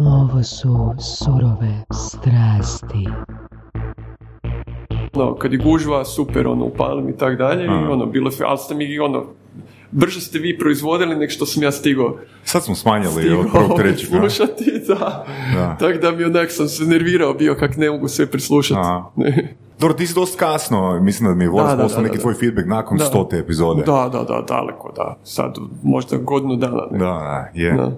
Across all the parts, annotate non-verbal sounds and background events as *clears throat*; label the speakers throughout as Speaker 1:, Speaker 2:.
Speaker 1: Ovo su surove strasti.
Speaker 2: ono, kad je gužva, super, ono, upalim i tak dalje, i ono, bilo je, ali ste mi, ono, brže ste vi proizvodili nego što sam ja stigao,
Speaker 3: Sad smo smanjili
Speaker 2: stigao
Speaker 3: od prvog trećeg.
Speaker 2: slušati, da.
Speaker 3: Da.
Speaker 2: Tako da mi onak sam se nervirao bio kak ne mogu sve preslušati.
Speaker 3: Dobro, ti si dosta kasno, mislim da mi je
Speaker 2: Da,
Speaker 3: Vorac poslao neki
Speaker 2: da.
Speaker 3: tvoj feedback nakon
Speaker 2: Da.
Speaker 3: stote epizode.
Speaker 2: Da, da, da, daleko, da. Sad, možda godinu dana. Ne?
Speaker 3: Da, da, je.
Speaker 2: Da.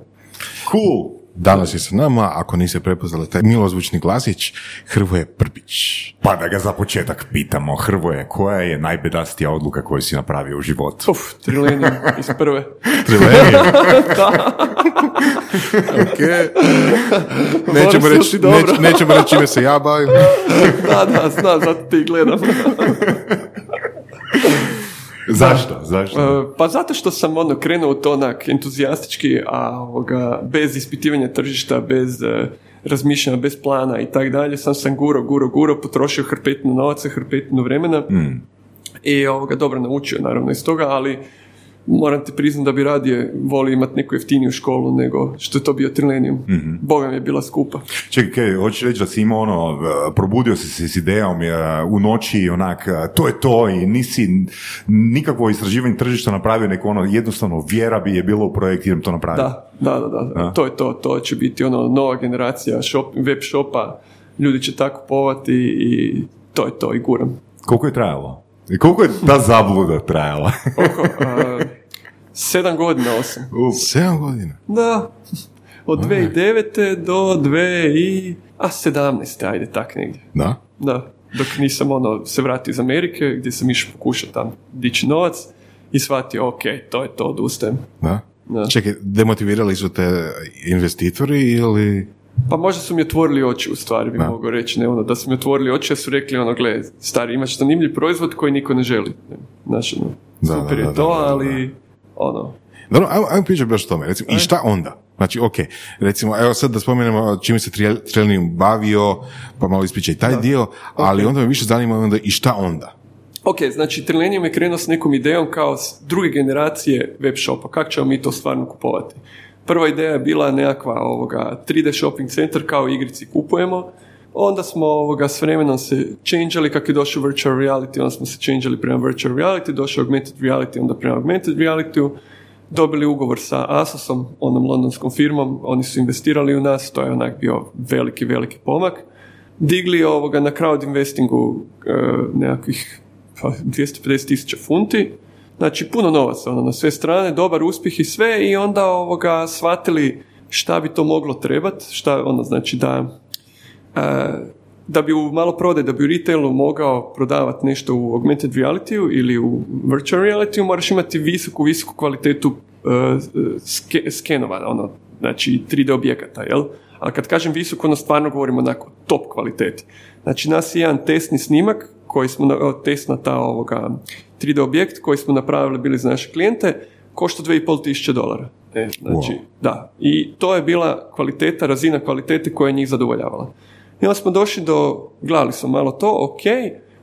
Speaker 3: Cool.
Speaker 4: Danas je sa nama, ako niste prepoznali taj milozvučni glasić, Hrvoje Prpić.
Speaker 3: Pa da ga za početak pitamo, Hrvoje, koja je najbedastija odluka koju si napravio u životu?
Speaker 2: Uf, trilenium iz prve. *laughs*
Speaker 4: Trilenije. *laughs* ok. Nećemo reći,
Speaker 2: dobro.
Speaker 4: neć- nećemo reći čime se ja bavim. *laughs*
Speaker 2: da, da, znam, zato ti gledam. *laughs*
Speaker 3: Zašto? Zašto?
Speaker 2: E, Pa zato što sam ono krenuo u to onak entuzijastički, a ovoga, bez ispitivanja tržišta, bez e, razmišljanja, bez plana i tak dalje, sam sam guro, guro, guro, potrošio hrpetinu novaca, hrpetinu vremena
Speaker 3: Mm.
Speaker 2: i ovoga, dobro naučio naravno iz toga, ali moram ti priznati da bi radije volio imati neku jeftiniju školu nego što je to bio Trilenium. Boga mi je bila skupa.
Speaker 3: Čekaj, kaj, hoćeš reći da si imao ono, uh, probudio si se s idejom uh, u noći i onak, uh, to je to i nisi nikakvo istraživanje tržišta napravio, nego ono, jednostavno vjera bi je bilo u projekt, idem to napraviti.
Speaker 2: Da, da, da, da. To je to. To će biti ono nova generacija shop, web shopa. Ljudi će tako kupovati i to je to i guram.
Speaker 3: Koliko je trajalo? I koliko je ta zabluda trajala? *laughs*
Speaker 2: Oko, a, sedam godina, osam.
Speaker 4: Sedam godina.
Speaker 2: Da, od 2009. do 2 i... A, 17. ajde, tak negdje.
Speaker 4: Da?
Speaker 2: Da, dok nisam ono se vratio iz Amerike, gdje sam išao pokušati tam dići novac i shvatio, ok, to je to, odustajem.
Speaker 4: Da?
Speaker 2: Da.
Speaker 4: Čekaj, demotivirali su te investitori ili...
Speaker 2: Pa možda su mi otvorili oči u stvari, bi
Speaker 4: Da.
Speaker 2: mogao reći, ne ono, da su mi otvorili oči, a su rekli ono, gle, stari, imaš zanimljiv proizvod koji niko ne želi. Znaš, ono,
Speaker 4: Da,
Speaker 2: super
Speaker 4: da,
Speaker 2: je to,
Speaker 4: da, da, da.
Speaker 2: ali, ono,
Speaker 4: Dobro, ajmo, ajmo pričati baš o tome. Recimo, I šta onda? Znači, ok, recimo, evo sad da spomenemo čime se Trilenium bavio, pa malo ispričaj taj dio, ali onda me više zanima onda i šta onda?
Speaker 2: Ok, znači Trilenium je krenuo s nekom idejom kao s druge generacije web shopa, kako ćemo mi to stvarno kupovati. Prva ideja je bila nekakva ovoga 3D shopping centar kao igrici kupujemo, onda smo ovoga s vremenom se changeali, kako je došao virtual reality, onda smo se changeali prema virtual reality, došao augmented reality, onda prema augmented reality dobili ugovor sa Asusom, onom londonskom firmom, oni su investirali u nas, to je onak bio veliki, veliki pomak. Digli ovoga na crowd investingu e, nekakvih pa, 250 tisuća funti, znači puno novaca ono, na sve strane, dobar uspjeh i sve i onda ovoga shvatili šta bi to moglo trebat, šta ono znači da e, da bi u malo prodaj, da bi u retailu mogao prodavati nešto u augmented reality ili u virtual reality, moraš imati visoku, visoku kvalitetu e, ske- skenova, ono, znači 3D objekata, jel? Ali kad kažem visoko, ono stvarno govorimo onako top kvaliteti. Znači nas je jedan testni snimak koji smo, na- o, testna ta ovoga 3D objekt koji smo napravili bili za naše klijente, košta 2500 tisuće dolara. E, znači,
Speaker 3: Wow.
Speaker 2: da. I to je bila kvaliteta, razina kvalitete koja je njih zadovoljavala. I onda smo došli do, gledali smo malo to, ok,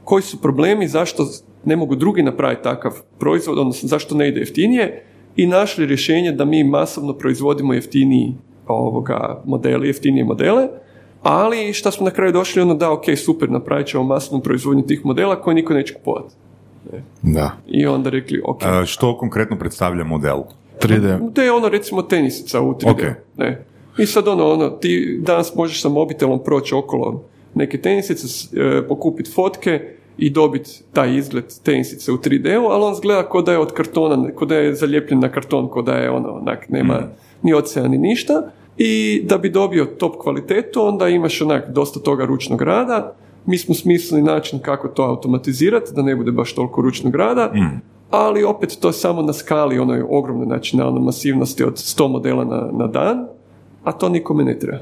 Speaker 2: koji su problemi, zašto ne mogu drugi napraviti takav proizvod, odnosno zašto ne ide jeftinije i našli rješenje da mi masovno proizvodimo jeftiniji ovoga modeli, jeftinije modele, ali šta smo na kraju došli, ono da, ok, super, napravit ćemo masovnu proizvodnju tih modela koje niko neće kupovati.
Speaker 4: Da.
Speaker 2: I onda rekli, ok,
Speaker 3: E, što konkretno predstavlja model?
Speaker 4: 3D.
Speaker 2: to je ono recimo tenisica u 3D.
Speaker 3: Ok.
Speaker 2: Ne. I sad ono, ono, ti danas možeš sa mobitelom proći okolo neke tenisice, e, pokupiti fotke i dobiti taj izgled tenisice u 3D-u, ali on izgleda kao da je od kartona, kao da je zalijepljen na karton, kao da je ono, onak, nema ni oceana ni ništa. I da bi dobio top kvalitetu, onda imaš onak dosta toga ručnog rada. Mi smo smislili način kako to automatizirati, da ne bude baš toliko ručnog rada, ali opet to je samo na skali onoj ogromnoj, znači na onoj masivnosti od 100 modela na, na dan, a to nikome ne treba.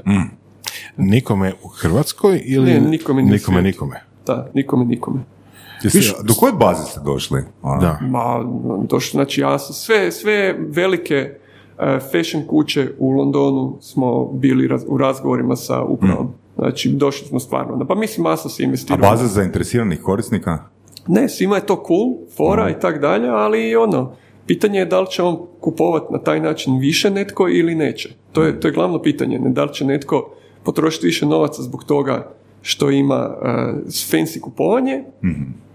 Speaker 4: Nikome u Hrvatskoj ili...
Speaker 2: Ne, nikome
Speaker 4: Nikome, nikome.
Speaker 2: Da, nikome, nikome.
Speaker 3: Jesi, do koje baze ste došli? Ono?
Speaker 4: Da.
Speaker 2: Ma, došlo, znači ja sam, sve, sve velike fashion kuće u Londonu smo bili raz- u razgovorima sa upravom. Znači, došli smo stvarno. Pa mislim, masa se
Speaker 3: A
Speaker 2: investirala.
Speaker 3: baza zainteresiranih korisnika?
Speaker 2: Ne, svima je to cool, fora i tak dalje, ali i ono, Pitanje je da li će on kupovati na taj način više netko ili neće. To je, to je glavno pitanje. Ne? Da li će netko potrošiti više novaca zbog toga što ima uh, fancy kupovanje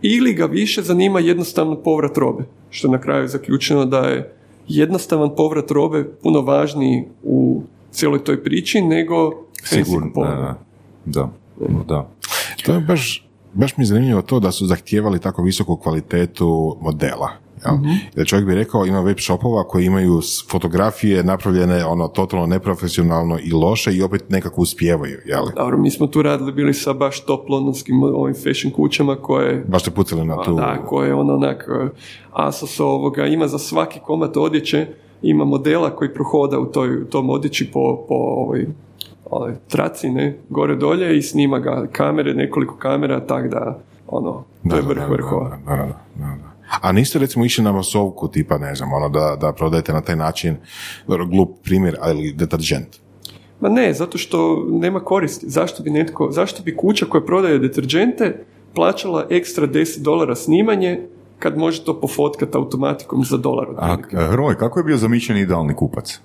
Speaker 2: ili ga više zanima jednostavno povrat robe. Što je na kraju zaključeno da je jednostavan povrat robe puno važniji u cijeloj toj priči nego
Speaker 3: Sigurno, da, da, da.
Speaker 4: To je baš, baš mi je zanimljivo to da su zahtijevali tako visoku kvalitetu modela. Jel? Jer čovjek bi rekao ima web shopova koji imaju fotografije napravljene ono totalno neprofesionalno i loše i opet nekako uspijevaju, jel?
Speaker 2: Dobro, mi smo tu radili bili sa baš top londonskim ovim fashion kućama koje
Speaker 4: Baš ste pucali na tu...
Speaker 2: Da, koje ono onak e, Asos ovoga ima za svaki komad odjeće ima modela koji prohoda u, toj, u tom odjeći po, po ovoj, ovoj traci, ne, gore dolje i snima ga kamere, nekoliko kamera, tak da, ono, to je vrh vrhova.
Speaker 4: da, da, da, da, da. A niste recimo išli na masovku tipa, ne znam, ono da, da prodajete na taj način, dobro, glup primjer, ali deterđent.
Speaker 2: Ma ne, zato što nema koristi. Zašto bi netko, zašto bi kuća koja prodaje deterđente plaćala ekstra 10 dolara snimanje kad može to pofotkati automatikom za dolar.
Speaker 3: A? Hrvoj, kako je bio zamišljen idealni kupac?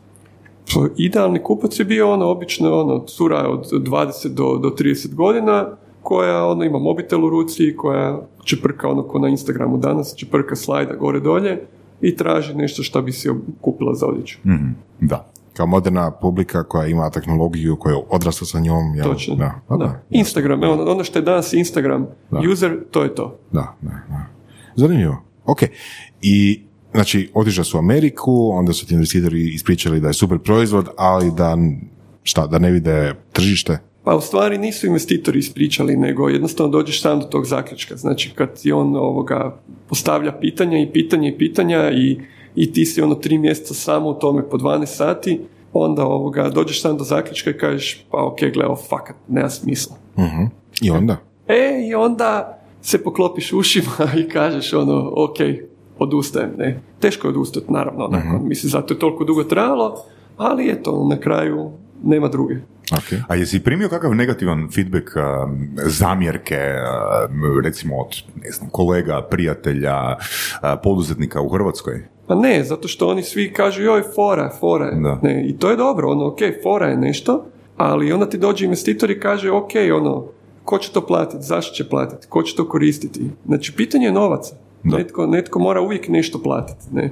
Speaker 2: Pa, idealni kupac je bio ono obično ono cura od 20 do, do 30 godina koja ono ima mobitel u ruci koja čeprka ono ko na Instagramu danas čeprka slajda gore dolje i traži nešto što bi si kupila za odjeću.
Speaker 3: Mhm, Da.
Speaker 4: Kao moderna publika koja ima tehnologiju, koja je odrasla sa njom. Jel?
Speaker 2: Točno.
Speaker 4: Da, pa da,
Speaker 2: Da. Instagram, evo, ono što je danas Instagram
Speaker 4: Da.
Speaker 2: user, to je to.
Speaker 4: da, da, da. Zanimljivo. Ok. I znači, otišli su u Ameriku, onda su ti investitori ispričali da je super proizvod, ali da, šta, da ne vide tržište.
Speaker 2: Pa u stvari nisu investitori ispričali, nego jednostavno dođeš sam do tog zaključka. Znači kad ti on ovoga postavlja pitanja i pitanja i pitanja i, i ti si ono tri mjeseca samo u tome po 12 sati, onda ovoga dođeš sam do zaključka i kažeš pa ok, gle, ovo fakat, nema smisla.
Speaker 4: Mhm. I onda?
Speaker 2: E, i onda se poklopiš ušima *laughs* i kažeš ono, ok, odustajem, ne. Teško je odustati, naravno, onako, mislim, zato je toliko dugo trajalo, ali eto, na kraju nema druge.
Speaker 4: Ok.
Speaker 3: A jesi primio kakav negativan feedback, um, zamjerke, um, recimo od, ne znam, kolega, prijatelja, uh, poduzetnika u Hrvatskoj?
Speaker 2: Pa ne, zato što oni svi kažu joj, fora, fora je.
Speaker 3: Da.
Speaker 2: Ne, I to je dobro, ono, ok, fora je nešto, ali onda ti dođe investitor i kaže, ok, ono, ko će to platiti, zašto će platiti, ko će to koristiti. Znači, pitanje je novaca. Netko, netko mora uvijek nešto platiti, ne.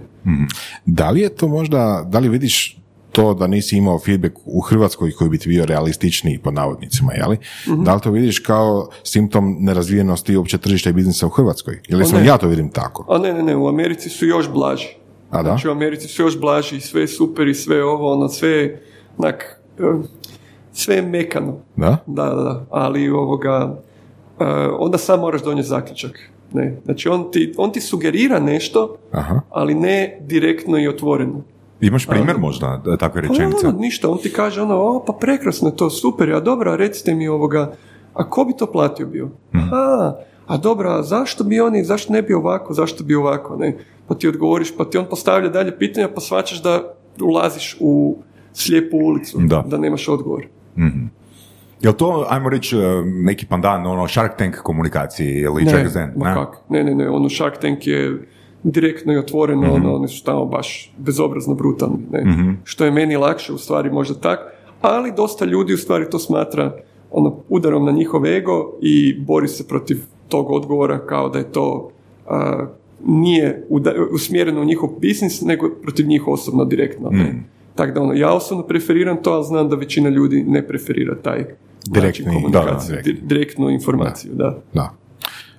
Speaker 4: Da li je to možda, da li vidiš to da nisi imao feedback u Hrvatskoj koji bi ti bio realističniji po navodnicima, jeli?
Speaker 2: Mhm.
Speaker 4: Da li to vidiš kao simptom nerazvijenosti uopće tržišta i biznisa u Hrvatskoj? Ili sam ja to vidim tako?
Speaker 2: A ne, ne, ne, u Americi su još blaži.
Speaker 4: A da?
Speaker 2: Znači u Americi su još blaži, sve je super i sve ovo, ono, sve je, onak, eh, sve je mekano.
Speaker 4: Da?
Speaker 2: Da, da, da, ali ovoga, eh, onda sam moraš donijeti zaključak. Ne. Znači on ti, on ti sugerira nešto,
Speaker 4: Aha.
Speaker 2: ali ne direktno i otvoreno.
Speaker 3: Imaš primjer možda da, takve
Speaker 2: Pa
Speaker 3: rečenice?
Speaker 2: ono, ništa, on ti kaže ono, o, pa prekrasno je to, super, a dobro, recite mi ovoga, a ko bi to platio bio? A, a dobro, a zašto bi oni, zašto ne bi ovako, zašto bi ovako, ne? Pa ti odgovoriš, pa ti on postavlja dalje pitanja, pa shvaćaš da ulaziš u slijepu ulicu,
Speaker 3: Da.
Speaker 2: nemaš odgovor.
Speaker 3: Jel to, ajmo reći, uh, neki pandan, ono, Shark Tank komunikaciji ili
Speaker 2: Ne,
Speaker 3: čega zen? Ne?
Speaker 2: ne, ne, ne, ono Shark Tank je direktno i otvoreno, ono, oni su tamo baš bezobrazno brutalni, ne. Što je meni lakše, u stvari možda tak, ali dosta ljudi u stvari to smatra ono, udarom na njihov ego i bori se protiv tog odgovora kao da je to a, nije uda- usmjereno u njihov biznis, nego protiv njih osobno direktno. Ne. Tako da ono, ja osobno preferiram to, ali znam da većina ljudi ne preferira taj način
Speaker 4: Direktni,
Speaker 2: komunikacije,
Speaker 4: da, da,
Speaker 2: di- direktnu informaciju, da.
Speaker 4: Da.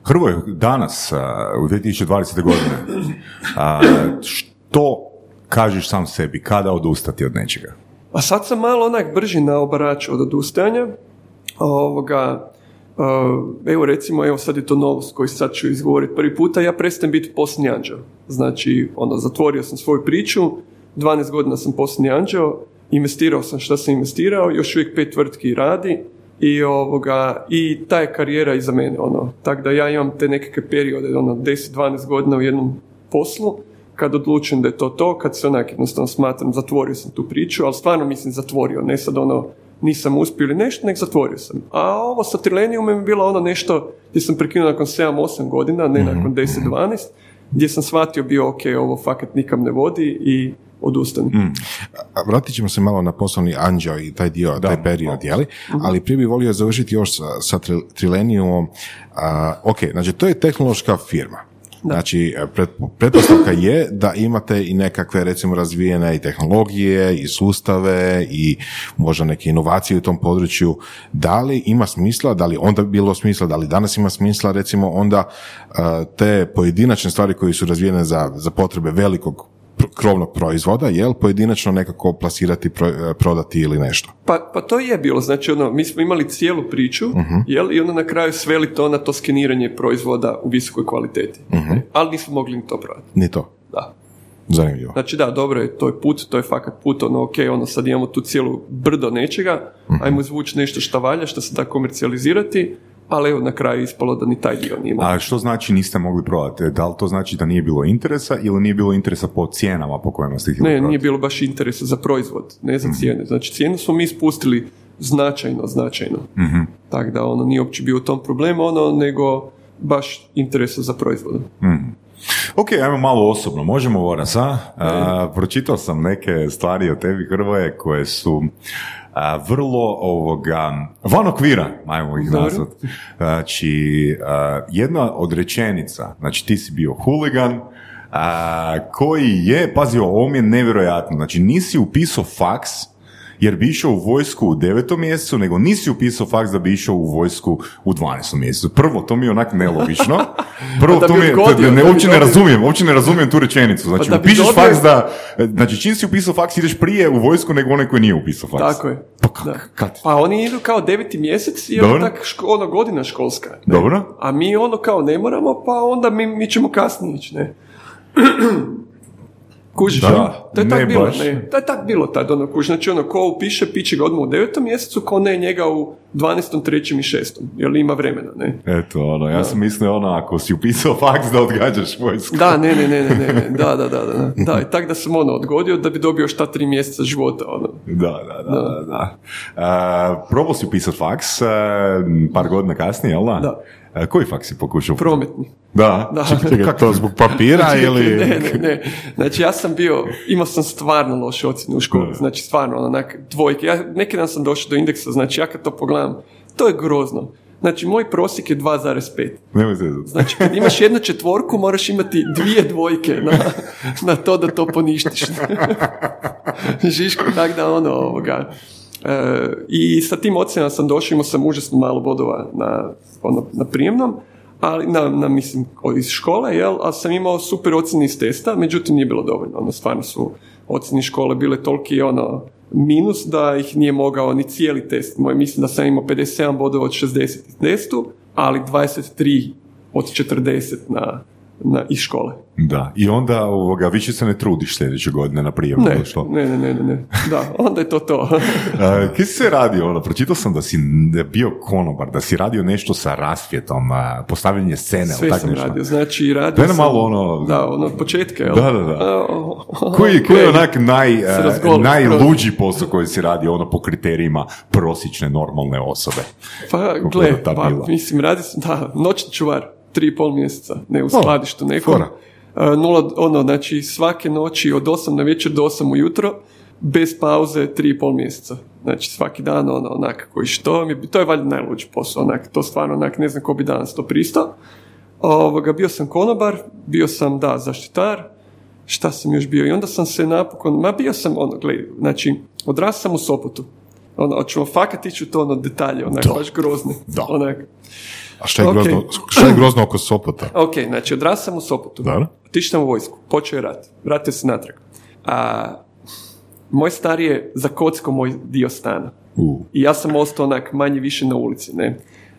Speaker 3: Hrvoj, danas, u 2020. godine, što kažeš sam sebi, kada odustati od nečega?
Speaker 2: A sad sam malo onak brži na obaraču od odustajanja. Ovoga, evo recimo, evo sad je to novost koju sad ću izgovoriti prvi puta, ja prestajem biti posljednji anđeo. Znači, ono, zatvorio sam svoju priču, 12 godina sam posljednji anđeo, investirao sam šta sam investirao, još uvijek pet tvrtki radi i ovoga, i ta je karijera iza mene, ono, tako da ja imam te nekakve periode, ono, 10-12 godina u jednom poslu, kad odlučim da je to to, kad se onak jednostavno smatram, zatvorio sam tu priču, ali stvarno mislim zatvorio, ne sad ono, nisam uspio ili nešto, nek zatvorio sam. A ovo sa Trileniumom je bilo ono nešto gdje sam prekinuo nakon 7-8 godina, ne nakon 10-12, gdje sam shvatio bio ok, ovo fakat nikam ne vodi i odustani.
Speaker 4: Mm. Vratit ćemo se malo na poslovni anđeo i taj dio, taj period, jeli? Ali prije bih volio završiti još sa, sa Tri- Trileniumom. A, ok, znači to je tehnološka firma. Znači, pret, pretpostavka je da imate i nekakve, recimo, razvijene i tehnologije, i sustave, i možda neke inovacije u tom području. Da li ima smisla, da li onda bilo smisla, da li danas ima smisla, recimo, onda a, te pojedinačne stvari koje su razvijene za, za potrebe velikog krovnog proizvoda, jel, pojedinačno nekako plasirati, pro- prodati ili nešto.
Speaker 2: Pa, pa to je bilo, znači ono, mi smo imali cijelu priču, jel, i onda na kraju sveli to na to skeniranje proizvoda u visokoj kvaliteti. Ne? Ali nismo mogli ni to prodati.
Speaker 4: Ni to.
Speaker 2: Da.
Speaker 4: Zanimljivo.
Speaker 2: Znači da, dobro je, to je put, to je fakat put, ono, ok, ono, sad imamo tu cijelu brdo nečega, ajmo izvući nešto šta valja, šta se da komercijalizirati, ali evo, na kraju ispalo da ni taj dio nije imao.
Speaker 3: A što znači niste mogli prodati? Da li to znači da nije bilo interesa ili nije bilo interesa po cijenama po kojima ste htjeli
Speaker 2: Ne,
Speaker 3: prodati?
Speaker 2: nije bilo baš interesa za proizvod, ne za cijene. Znači, cijenu smo mi spustili značajno, značajno. Tako da, ono, nije uopće bio u tom problemu, ono, nego baš interesa za proizvod.
Speaker 3: Ok, ajmo malo osobno. Možemo Voras, a? A, pročitao sam neke stvari o tebi, Hrvoje, koje su a, vrlo ovoga, van okvira, ajmo ih
Speaker 2: Dobro.
Speaker 3: nazvati. Znači, a, jedna od rečenica, znači ti si bio huligan, a, koji je, pazi, ovo mi je nevjerojatno, znači nisi upisao faks, jer bi išao u vojsku u devetom mjesecu, nego nisi upisao faks da bi išao u vojsku u 12. mjesecu. Prvo, to mi je onak nelogično. Prvo, *laughs*
Speaker 2: Pa da
Speaker 3: to mi je, ne,
Speaker 2: bi
Speaker 3: uopće ne razumijem, uopće ne razumijem tu rečenicu. Znači,
Speaker 2: Pa bi
Speaker 3: upišeš faks da, znači čim si upisao faks ideš prije u vojsku nego onaj koji nije upisao faks.
Speaker 2: Tako je.
Speaker 3: Pa
Speaker 2: Da.
Speaker 3: kad?
Speaker 2: Pa oni idu kao deveti mjesec
Speaker 3: Dobro.
Speaker 2: je tak ško, ono godina školska. ne?
Speaker 3: Dobro.
Speaker 2: A mi ono kao ne moramo, pa onda mi, mi ćemo kasnije ići, ne? *clears throat* Kužiš,
Speaker 3: Da,
Speaker 2: a? to je tak bilo,
Speaker 3: baš.
Speaker 2: ne? To je tak bilo tad, ono, kužiš, znači ono, ko upiše, piće ga odmah u devetom mjesecu, ko ne njega u 12., trećem i šestom, jer ima vremena, ne?
Speaker 3: Eto, ono, ja sam mislio ono, ako si upisao faks da odgađaš vojsku.
Speaker 2: Da, ne, ne, ne, ne, ne, ne, da, da, da, da, da, i tak da sam ono odgodio da bi dobio još ta tri mjeseca života, ono.
Speaker 3: Da, da, da, da. da. A, probao si upisat faks, a, par godina kasnije, jel da?
Speaker 2: Da.
Speaker 3: A, koji faks si pokušao?
Speaker 2: Prometni.
Speaker 3: Da. *laughs*
Speaker 2: Da.
Speaker 4: Čekaj, to zbog papira ili... *laughs*
Speaker 2: Ne, ne, ne. Znači ja sam bio, imao sam stvarno loše ocjene u školi, znači stvarno onak dvojke. Ja neki dan sam došao do indeksa, znači ja kad to pogledam, to je grozno. Znači moj prosjek je 2,5.
Speaker 3: Nemoj se zezati.
Speaker 2: Znači kad *laughs* imaš jednu četvorku moraš imati dvije dvojke na, na to da to poništiš. Žiško, tak da ono ovoga. E, I sa tim ocjenama sam došao, imao sam užasno malo bodova na, ono, na prijemnom, ali na, na, mislim, iz škole, jel, ali sam imao super ocjene iz testa, međutim nije bilo dovoljno, ono, stvarno su ocjene škole bile toliki, ono, minus da ih nije mogao ni cijeli test. Moj, mislim da sam imao 57 bodova od 60 u testu, ali 23 od 40 na, na, iz škole.
Speaker 3: Da, i onda ovoga, više se ne trudiš sljedeće godine na prijemu.
Speaker 2: Ne,
Speaker 3: ili što?
Speaker 2: ne, ne, ne, ne, ne. Da, onda je to to. *laughs*
Speaker 3: Kaj si se radio, ono, pročitao sam da si bio konobar, da si radio nešto sa rasvjetom, postavljanje scene,
Speaker 2: Sve
Speaker 3: tak
Speaker 2: sam
Speaker 3: nešto.
Speaker 2: radio, znači radio
Speaker 3: Daj
Speaker 2: sam...
Speaker 3: malo ono-
Speaker 2: Da, ono od početka, jel?
Speaker 3: Da, da, da. *laughs* Koji, *laughs* koji je onak naj,
Speaker 2: Se
Speaker 3: a,
Speaker 2: razgolio
Speaker 3: najluđi posao koji si radio, ono, po kriterijima prosječne, normalne osobe?
Speaker 2: Pa, gle, pa,
Speaker 3: bila?
Speaker 2: mislim, radi sam, da, noćni čuvar, tri i pol mjeseca, ne u skladištu nekom.
Speaker 3: fora.
Speaker 2: A, nula, ono, znači, svake noći od 8 na večer do 8 ujutro, bez pauze, tri i pol mjeseca. Znači, svaki dan, ono, onak, koji što, mi, to je valjda najluđi posao, onak, to stvarno, onak, ne znam ko bi danas to pristao. Ovoga, bio sam konobar, bio sam, da, zaštitar, šta sam još bio, i onda sam se napokon, ma bio sam, ono, gledaj, znači, odrastao sam u Sopotu, ono, hoćemo fakat ići u to, ono, detalje, onak,
Speaker 4: Da.
Speaker 2: baš grozne,
Speaker 4: Da.
Speaker 2: onak,
Speaker 4: A šta je,
Speaker 2: Ok.
Speaker 4: grozno, šta je grozno oko Sopota?
Speaker 2: Ok, znači odrastao sam u Sopotu. Otišao sam u vojsku. Počeo je rat. Vratio se natrag. A, moj stari je zakocko moj dio stana.
Speaker 4: U.
Speaker 2: I ja sam ostao onak manje više na ulici, ne.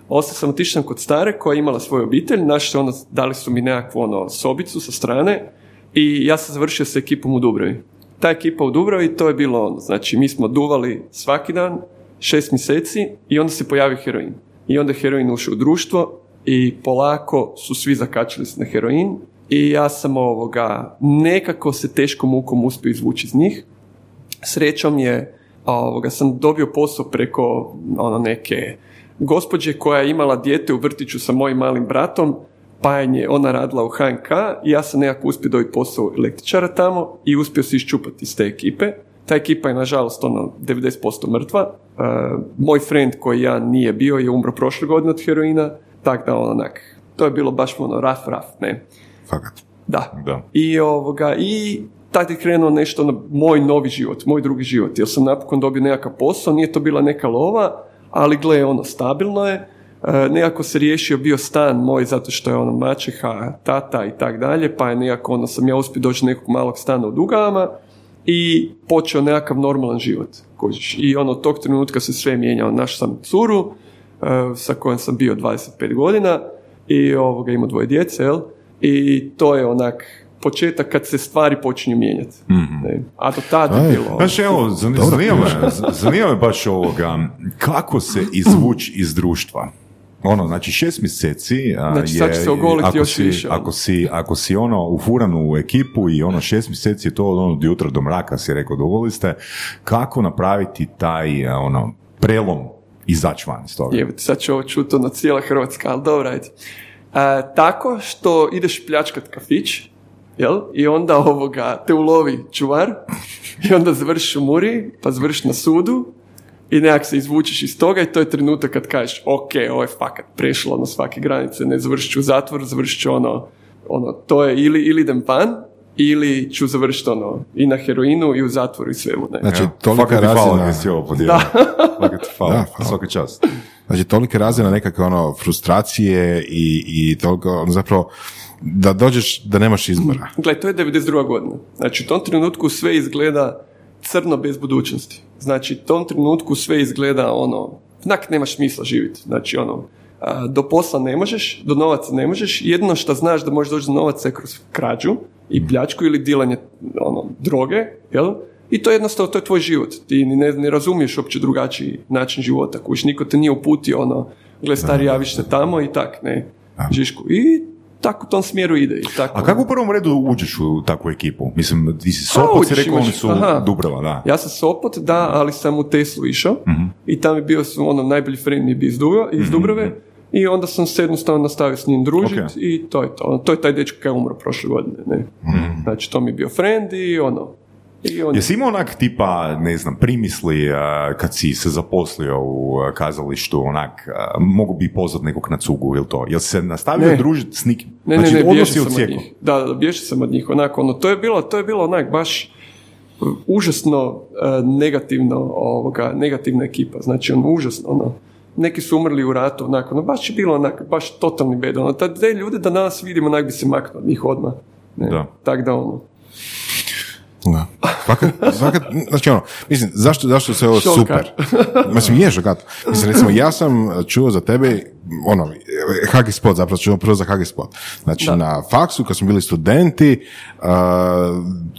Speaker 2: Ostao sam, otišao sam kod stare koja je imala svoju obitelj, našli ono, dali su mi nekakvu ono, sobicu sa strane i ja sam završio sa ekipom u Dubravi. Ta ekipa u Dubravi, to je bilo ono, znači mi smo duvali svaki dan, šest mjeseci i onda se pojavio heroin. I onda heroin ušao u društvo i polako su svi zakačili se na heroin i ja sam ovoga, nekako se teškom mukom uspio izvući iz njih. Srećom je, ovoga, sam dobio posao preko ono neke gospođe koja je imala dijete u vrtiću sa mojim malim bratom, pa je ona radila u HNK i ja sam nekako uspio dobiti posao električara tamo i uspio se iščupati iz te ekipe. Ta ekipa je nažalost ono 90% mrtva. E, moj friend koji ja nije bio je umro prošle godine od heroina, tako da onak, to je bilo baš ono raf raf, ne.
Speaker 4: Fakat.
Speaker 2: Da.
Speaker 3: Da.
Speaker 2: I ovoga, i tad je krenuo nešto na moj novi život, moj drugi život, jer sam napokon dobio nekakav posao, nije to bila neka lova, ali gle, ono, stabilno je, E, nekako se riješio bio stan moj zato što je ono mačeha, tata i tak dalje, pa je nekako ono sam ja uspio doći do nekog malog stana u Dugavama i počeo nekakav normalan život. kužiš. I ono, od tog trenutka se sve mijenjao. Naš sam curu, e, sa kojom sam bio 25 godina i ovoga imao dvoje djece, jel? I to je onak početak kad se stvari počinju mijenjati. Ne? A do tada je bilo... ono,
Speaker 3: Znaš, evo, zan- zanima me, zanima me baš ovoga, kako se izvući iz društva? Ono, znači šest mjeseci a,
Speaker 2: Znači,
Speaker 3: je,
Speaker 2: sad će se
Speaker 3: ako
Speaker 2: još
Speaker 3: si,
Speaker 2: više, ono.
Speaker 3: Ako si, ako si ono ufuran u ekipu i ono šest mjeseci je to od ono od jutra do mraka, si rekao, dovoljili ste, kako napraviti taj a, ono prelom izaći van iz toga?
Speaker 2: Jebate, sad će ovo čuti ono cijela Hrvatska, ali dobro, ajde. E, tako što ideš pljačkat kafić, jel? I onda ovoga te ulovi čuvar i onda završiš u muri, pa završiš na sudu i nekak se izvučeš iz toga i to je trenutak kad kažeš ok, ovo je fakat prešlo ono svake granice, ne završit ću u zatvor, završit ću ono, ono, to je ili, ili idem van, ili ću završiti ono, i na heroinu i u zatvoru i svemu, ne.
Speaker 4: Znači, tolika
Speaker 3: fakat ti hvala
Speaker 4: razina...
Speaker 3: da si ovo podijelio. *laughs* Fakat ti hvala.
Speaker 4: Da, hvala.
Speaker 3: Svaka čast.
Speaker 4: Znači, tolike razine nekakve ono frustracije i, i toliko, ono, zapravo, da dođeš da nemaš izbora.
Speaker 2: Gle, to je 92. godina. Znači, u tom trenutku sve izgleda crno bez budućnosti. Znači, u tom trenutku sve izgleda ono, znak nemaš smisla živjeti. Znači, ono, do posla ne možeš, do novaca ne možeš, jedino što znaš da možeš doći do novaca je kroz krađu i pljačku ili dilanje ono, droge, jel? I to je jednostavno, to je tvoj život. Ti ne, ne razumiješ uopće drugačiji način života, kuš, niko te nije uputio, ono, gle, stari, javiš se tamo i tak, ne, Žišku. I tako u tom smjeru ide. I tako,
Speaker 3: A kako u prvom redu uđeš u takvu ekipu? Mislim, ti si Sopot, si rekao, oni su
Speaker 2: aha.
Speaker 3: Dubrava, da.
Speaker 2: Ja sam Sopot, da, ali sam u Teslu išao
Speaker 3: Mhm.
Speaker 2: i tam je bio su ono najbolji friend iz, Duga, iz Dubrave i onda sam se jednostavno nastavio s njim družiti
Speaker 3: Ok.
Speaker 2: i to je to. Ono, To je taj dečko koji je umro prošle godine. Ne?
Speaker 3: Mhm.
Speaker 2: Znači to mi je bio friend i ono. I on,
Speaker 3: Jesi imao onak tipa, ne znam, primisli a, kad si se zaposlio u a, kazalištu, onak, a, mogu bi pozvat nekog na cugu ili to? Jel se nastavio družiti s nikim?
Speaker 2: Ne,
Speaker 3: znači,
Speaker 2: ne, ne, sam od njih. Da, da, bježao sam od njih. Onako, ono, to je bilo, to je bilo onak baš uh, užasno uh, negativno, ovoga, negativna ekipa. Znači, ono, užasno, ono, neki su umrli u ratu, onako, ono, baš je bilo onak, baš totalni bed. Ono, te ljude da danas vidimo, onak bi se maknuo od njih odmah. Ne,
Speaker 3: Da.
Speaker 2: Tak da, ono,
Speaker 4: Da. Fakat, fakat, znači ono, mislim, zašto, zašto se ovo
Speaker 2: Šokar.
Speaker 4: super? Mislim, je šokat. Mislim, recimo, ja sam čuo za tebe, ono, HG Spot, zapravo čuo prvo za HG Spot. Znači,
Speaker 2: Da.
Speaker 4: na faksu, kad smo bili studenti, uh,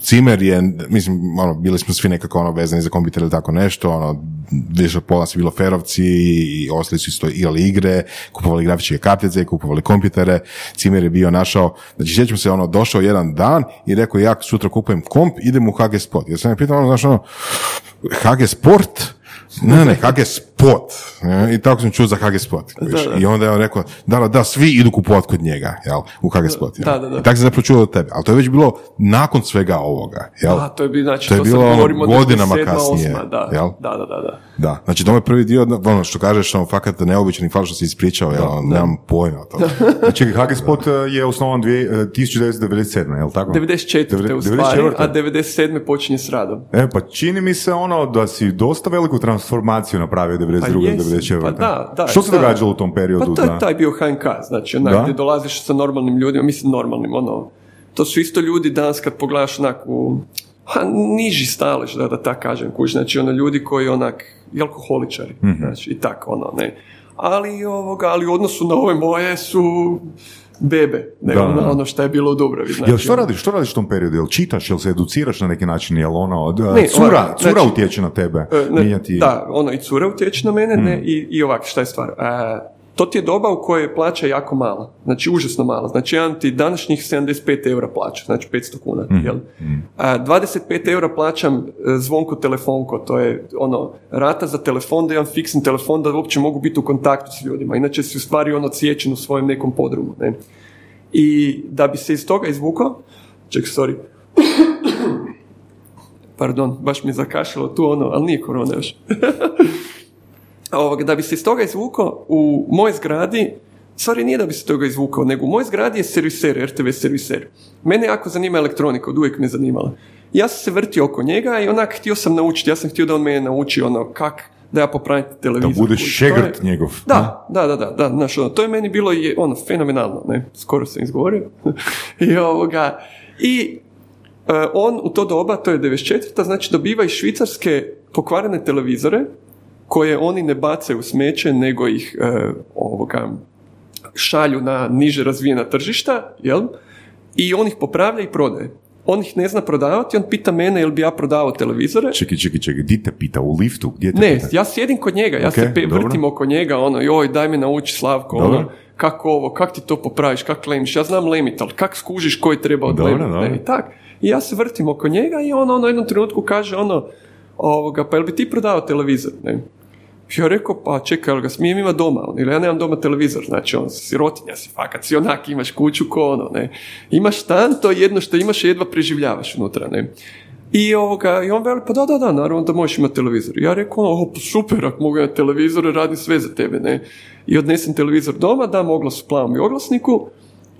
Speaker 4: Cimer je, mislim, ono, bili smo svi nekako ono vezani za kompjuter ili tako nešto, ono, više od pola su bilo ferovci i ostali su isto igrali igre, kupovali grafičke kartice, kupovali kompjutere, Cimer je bio našao, znači sjećam se, ono, došao jedan dan i rekao, ja sutra kupujem komp, idem u HG Spot. Jer sam je pitao, ono, znaš, ono, HG Sport? Ne, ne, HG Spot. E, I tako sam čuo za HG Spot. kužiš.
Speaker 2: da.
Speaker 4: I onda je on rekao, da, da, da, svi idu kupovat kod njega, jel, u HG Spot. Jel?
Speaker 2: Da, da, da.
Speaker 4: I tako sam zapravo čuo od tebe. Ali to je već bilo nakon svega ovoga, jel?
Speaker 2: a, to je bilo, znači,
Speaker 4: To je
Speaker 2: to,
Speaker 4: bilo ono godinama
Speaker 2: 97.,
Speaker 4: kasnije,
Speaker 2: 8., da,
Speaker 4: jel?
Speaker 2: da, da, da, da.
Speaker 4: Da, znači to je prvi dio, ono što kažeš, ono, fakat neobičan i fal što si ispričao, jel, nemam pojma o tome. *laughs*
Speaker 3: Čekaj, HG Spot e, je osnovan dvije, e, 1997. je li tako?
Speaker 2: 94. u stvari,
Speaker 3: 94..
Speaker 2: a 97. počinje s radom.
Speaker 3: E, pa čini mi se ono da si dosta veliku transformaciju napravio 92.
Speaker 2: Pa
Speaker 3: i
Speaker 2: jesam,
Speaker 3: 94.
Speaker 2: pa da, da,
Speaker 3: Što se događalo u tom periodu?
Speaker 2: Pa to je
Speaker 3: da?
Speaker 2: taj bio HNK, znači onak gdje dolaziš sa normalnim ljudima, mislim normalnim, ono, to su isto ljudi danas kad pogledaš onak u niži stalež, da, da tak kažem, kuć, znači ono ljudi koji onak, i alkoholičari,
Speaker 3: Mhm.
Speaker 2: znači i tako, ono, ne. Ali, ovoga, ali u odnosu na ove moje su bebe, ne,
Speaker 3: Da,
Speaker 2: ono,
Speaker 3: da.
Speaker 2: ono što je bilo u Dubravi. Znači,
Speaker 3: Jel što
Speaker 2: ono-
Speaker 3: radiš, što radiš u tom periodu? Jel čitaš, jel se educiraš na neki način, jel ono, d-
Speaker 2: Ne,
Speaker 3: cura,
Speaker 2: ovako,
Speaker 3: cura
Speaker 2: znači-
Speaker 3: utječe na tebe,
Speaker 2: E, ne,
Speaker 3: mijenjati...
Speaker 2: Da, ono i cura utječe na mene,
Speaker 3: Hmm.
Speaker 2: ne, i, i ovako, šta je stvar? E, to ti je doba u kojoj je plaća jako mala, znači užasno mala. Znači, ja imam ti današnjih 75 eura plaću, znači 500 kuna,
Speaker 3: Hmm.
Speaker 2: jel? A, 25 eura plaćam e, zvonko telefonko, to je ono, rata za telefon, da imam fiksni telefon, da uopće mogu biti u kontaktu s ljudima, inače si u stvari ono ciječen u svojem nekom podrumu, ne? I da bi se iz toga izvukao, ček, sorry, *coughs* pardon, baš mi je zakašilo tu ono, ali nije korona još. *laughs* Ovoga, da bi se iz toga izvukao, u mojoj zgradi, stvari nije da bi se toga izvukao, nego u mojoj zgradi je serviser, RTV serviser. Mene jako zanima elektronika, od uvijek me zanimala. Ja sam se vrtio oko njega i onak htio sam naučiti, ja sam htio da on mene nauči ono kak da ja popravim televizor.
Speaker 3: Da budeš
Speaker 2: kući.
Speaker 3: šegrt njegov.
Speaker 2: Da, da, da, da, da, znaš, ono, to je meni bilo je, ono, fenomenalno, ne, skoro sam izgovorio. *laughs* I ovoga, i e, on u to doba, to je 94. znači dobiva iz Švicarske pokvarene televizore koje oni ne bacaju u smeće, nego ih e, ovoga, šalju na niže razvijena tržišta, jel? I on ih popravlja i prodaje. On ih ne zna prodavati, on pita mene jel bi ja prodavao televizore.
Speaker 3: Čekaj, čekaj, čekaj, di te pita? U liftu? Gdje te
Speaker 2: Ne,
Speaker 3: pita?
Speaker 2: ja sjedim kod njega, ja
Speaker 3: Ok,
Speaker 2: se pe- vrtim oko njega, ono, joj, daj me nauči Slavko,
Speaker 3: Dobro.
Speaker 2: ono, kako ovo, kak ti to popraviš, kak lemiš, ja znam lemit, ali kak skužiš koji treba
Speaker 3: Dobro,
Speaker 2: odlemit,
Speaker 3: dobro.
Speaker 2: ne, i tak. I ja se vrtim oko njega i on ono u jednom trenutku kaže ono, ovoga, pa jel bi ti prodao televizor, ne? Ja rekao, pa čekaj, jel ga smijem ima doma, on, ili ja nemam doma televizor, znači on, sirotinja si, fakat si onak, imaš kuću ko ono, ne. Imaš stan, to je jedno što imaš, jedva preživljavaš unutra, ne. I, ovoga, I on veli, pa da, da, da, naravno da možeš imati televizor. Ja rekao, o, pa super, ako mogu imati televizor, radim sve za tebe, ne. I odnesem televizor doma, dam oglas u plavom i oglasniku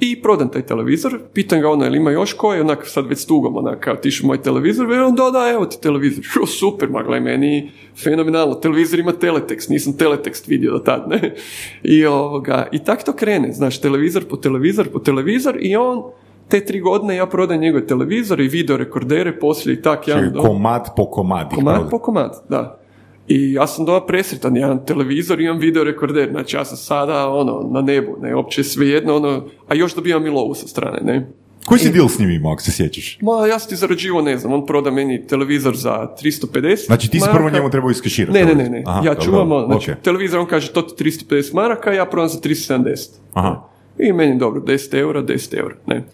Speaker 2: i prodam taj televizor. Pitam ga ono, jel ima još koji, onak sad već s tugom, onak, kao tišu moj televizor, veli on, da, da, evo ti televizor. *laughs* Jo, super, ma gledaj, meni fenomenalno, televizor ima teletekst, nisam teletekst vidio do tad, ne. I, ovoga, i tak to krene, znaš, televizor po televizor po televizor i on te tri godine ja prodajem njegove televizore i video rekordere, poslije i tak ja
Speaker 3: Čekaj, komad po komad.
Speaker 2: Komad po komad, da. I ja sam doma presretan, ja imam televizor, imam video rekorder, znači ja sam sada ono, na nebu, ne, opće svejedno, ono, a još dobivam i lovu sa strane, ne.
Speaker 3: Koji si deal s njim imao, ako se sjećaš?
Speaker 2: Ma, ja sam ti zarađivao, ne znam, on proda meni televizor za 350
Speaker 3: Znači ti si
Speaker 2: maraka.
Speaker 3: prvo njemu trebao iskeširati.
Speaker 2: Ne, ne, ne, ne.
Speaker 3: Aha,
Speaker 2: ja čuvam, znači, televizor, on kaže, to ti 350 maraka, ja prodam za 370.
Speaker 3: Aha.
Speaker 2: I meni dobro, 10 eura, 10 eura, ne.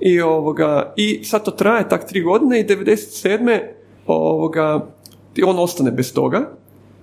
Speaker 2: I ovoga, i sad to traje tak tri godine i 97. ovoga, on ostane bez toga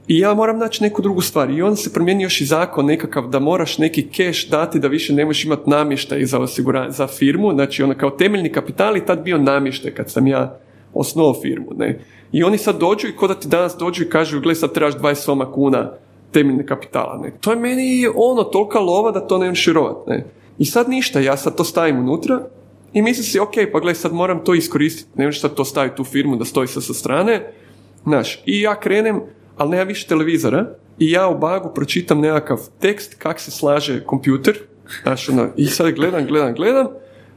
Speaker 2: i ja moram naći neku drugu stvar. I onda se promijenio još i zakon nekakav da moraš neki keš dati da više ne možeš imati namještaj za, osigura, za firmu, znači ono kao temeljni kapital i tad bio namještaj kad sam ja osnovao firmu, ne. I oni sad dođu i ko da ti danas dođu i kažu, gle sad trebaš 20 soma kuna temeljne kapitala, ne. To je meni ono, tolika lova da to ne možeš ne. I sad ništa, ja sad to stavim unutra i mislim si, ok, pa gle, sad moram to iskoristiti, ne možeš sad to staviti u firmu da stoji sa sa strane, znaš, i ja krenem, ali nema više televizora, i ja u bagu pročitam nekakav tekst kak se slaže kompjuter, znaš, ono, i sad gledam, gledam, gledam,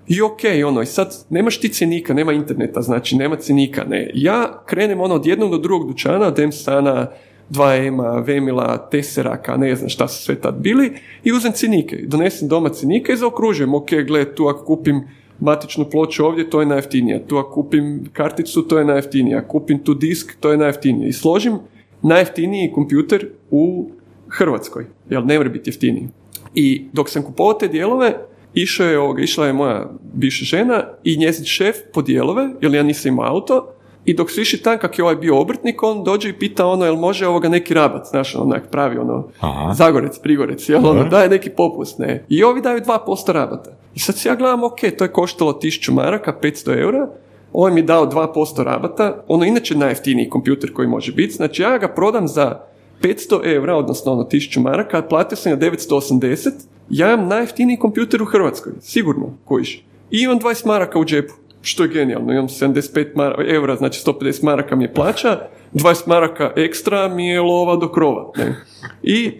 Speaker 2: i ok, ono, i sad nemaš ti cjenika, nema interneta, znači nema cjenika, ne. Ja krenem ono od jednog do drugog dućana, od Emsana, 2M-a, Vemila, Tesseraka, ne znam šta su sve tad bili, i uzem cjenike. Donesem doma cjenike i zaokružujem, ok, gle, tu ako kupim matičnu ploču ovdje, to je najjeftinija. Tu ako kupim karticu, to je najjeftinija. Kupim tu disk, to je najjeftinije. I složim najjeftiniji kompjuter u Hrvatskoj, jer ne mora biti jeftiniji. I dok sam kupovao te dijelove, išao je ovoga, išla je moja bivša žena i njezin šef po dijelove, jer ja nisam imao auto, i dok su išli tam kak je ovaj bio obrtnik, on dođe i pita ono, jel može ovoga neki rabac, znaš, onak pravi ono,
Speaker 3: Aha.
Speaker 2: Zagorec, Prigorec, jel ono, daje neki popust, ne. I ovi daju 2% rabata. I sad si ja gledam, ok, to je koštalo 1000 maraka, 500 eura, ovaj mi je dao 2% rabata, ono inače najjeftiniji kompjuter koji može biti, znači ja ga prodam za 500 eura, odnosno ono 1000 maraka, platio sam ga 980, ja imam najjeftiniji kompjuter u Hrvatskoj, sigurno, kojiš. I imam 20 maraka u džepu, što je genijalno, imam 75 mara, eura, znači 150 maraka mi je plaća, 20 maraka ekstra mi je lova do krova. Ne? I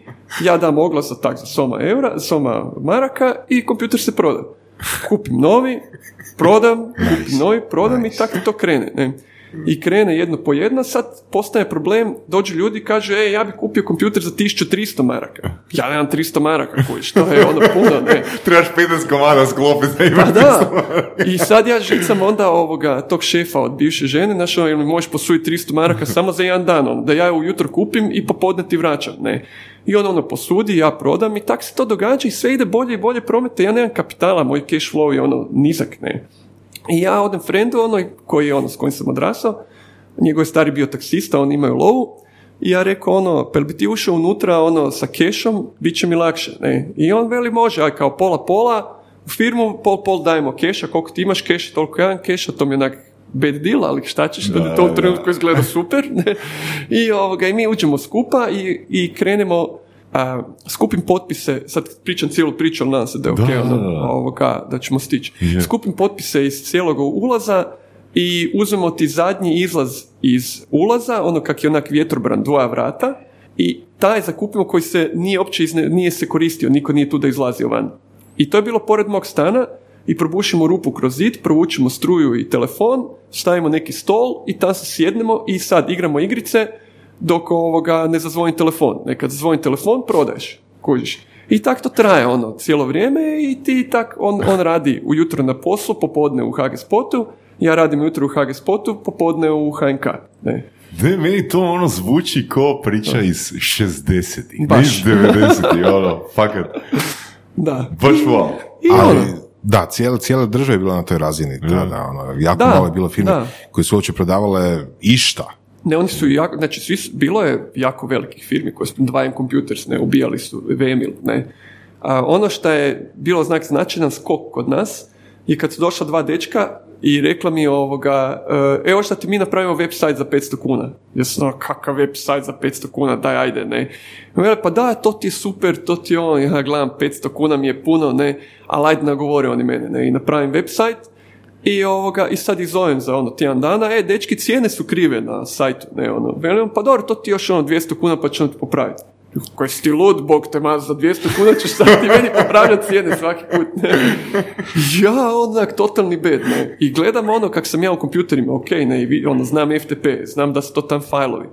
Speaker 2: ja dam oglas za tak za soma eura, soma maraka i kompjuter se proda. Kupim novi, prodam, kupim novi, prodam i tako to krene. Ne? I krene jedno po jedno, sad postaje problem, dođu ljudi i kažu, e, ja bih kupio kompjuter za 1300 maraka. Ja nemam 300 maraka, kojiš, to je ono puno, ne. *laughs*
Speaker 3: Trebaš 15 komada sklopiti da imaš
Speaker 2: Pa da, i sad ja žicam onda ovoga, tog šefa od bivše žene, znaš, ono, mi možeš posuditi 300 maraka samo za jedan dan, ono, da ja ujutro kupim i popodne ti vraćam, ne. I on ono posudi, ja prodam i tak se to događa i sve ide bolje i bolje promete, ja nemam kapitala, moj cash flow je ono nizak, ne. I ja odem frendu, ono, koji je ono, s kojim sam odrasao, njegov je stari bio taksista, on imaju lovu, i ja rekao ono, pel bi ti ušao unutra ono sa kešom, bit će mi lakše, ne. I on veli može, aj kao pola pola, u firmu, pol pol dajemo keša, koliko ti imaš keša, toliko jedan keša, to mi je onak bad deal, ali šta ćeš, da, to u trenutku izgleda super. Ne? *laughs* I, ovoga, I mi uđemo skupa i, i krenemo a, skupim potpise, sad pričam cijelu priču, ali nadam se da je ok,
Speaker 3: Da,
Speaker 2: ono,
Speaker 3: da, da.
Speaker 2: ovoga, da ćemo stići.
Speaker 3: Je.
Speaker 2: Skupim potpise iz cijelog ulaza i uzmemo ti zadnji izlaz iz ulaza, ono kak je onak vjetrobran, dvoja vrata, i taj zakupimo koji se nije uopće izne, nije se koristio, niko nije tu da izlazio van. I to je bilo pored mog stana i probušimo rupu kroz zid, provučemo struju i telefon, stavimo neki stol i tam se sjednemo i sad igramo igrice dok ovoga ne zazvoni telefon. Nekad zazvoni telefon, prodaješ, kužiš. I tak to traje ono cijelo vrijeme i ti tak, on, on radi ujutro na poslu, popodne u HG Spotu, ja radim ujutro u HG Spotu, popodne u HNK. Ne.
Speaker 3: Ne, meni to ono zvuči ko priča iz 60-ih, ne
Speaker 2: Baš.
Speaker 3: iz 90-ih, *laughs* ono, fakat,
Speaker 2: Da.
Speaker 3: baš wow.
Speaker 2: I
Speaker 4: Ali,
Speaker 2: ono,
Speaker 4: da, cijela, cijela država je bila na toj razini. Da, da, ono, jako
Speaker 2: Da,
Speaker 4: malo je bilo firme
Speaker 2: da.
Speaker 4: koje su uopće prodavale išta.
Speaker 2: Ne, oni su jako, znači svi, su- bilo je jako velikih firmi koje su, Dvajem Computers, ne, ubijali su Vemil, ne. A ono što je bilo znak značajan skok kod nas je kad su došla dva dečka i rekla mi ovoga, e, evo šta ti mi napravimo website za 500 kuna. Ja sam kakav website za 500 kuna, daj ajde, ne. Vele, pa da, to ti je super, to ti je ono, ja gledam, 500 kuna mi je puno, ne, ali ajde nagovore oni mene, ne, i napravim website i ovoga, i sad ih zovem za ono tjedan dana, e, dečki, cijene su krive na sajtu, ne, ono, velim, pa dobro, to ti još ono 200 kuna pa ćemo ti popraviti. Koji si ti lud, bog te ma, za 200 kuna ćeš sad ti meni popravljati cijene svaki put, ne. *laughs* Ja, onak, totalni bed, ne. I gledam ono kak sam ja u kompjuterima, ok, ne, i ono, znam FTP, znam da su to tam fajlovi.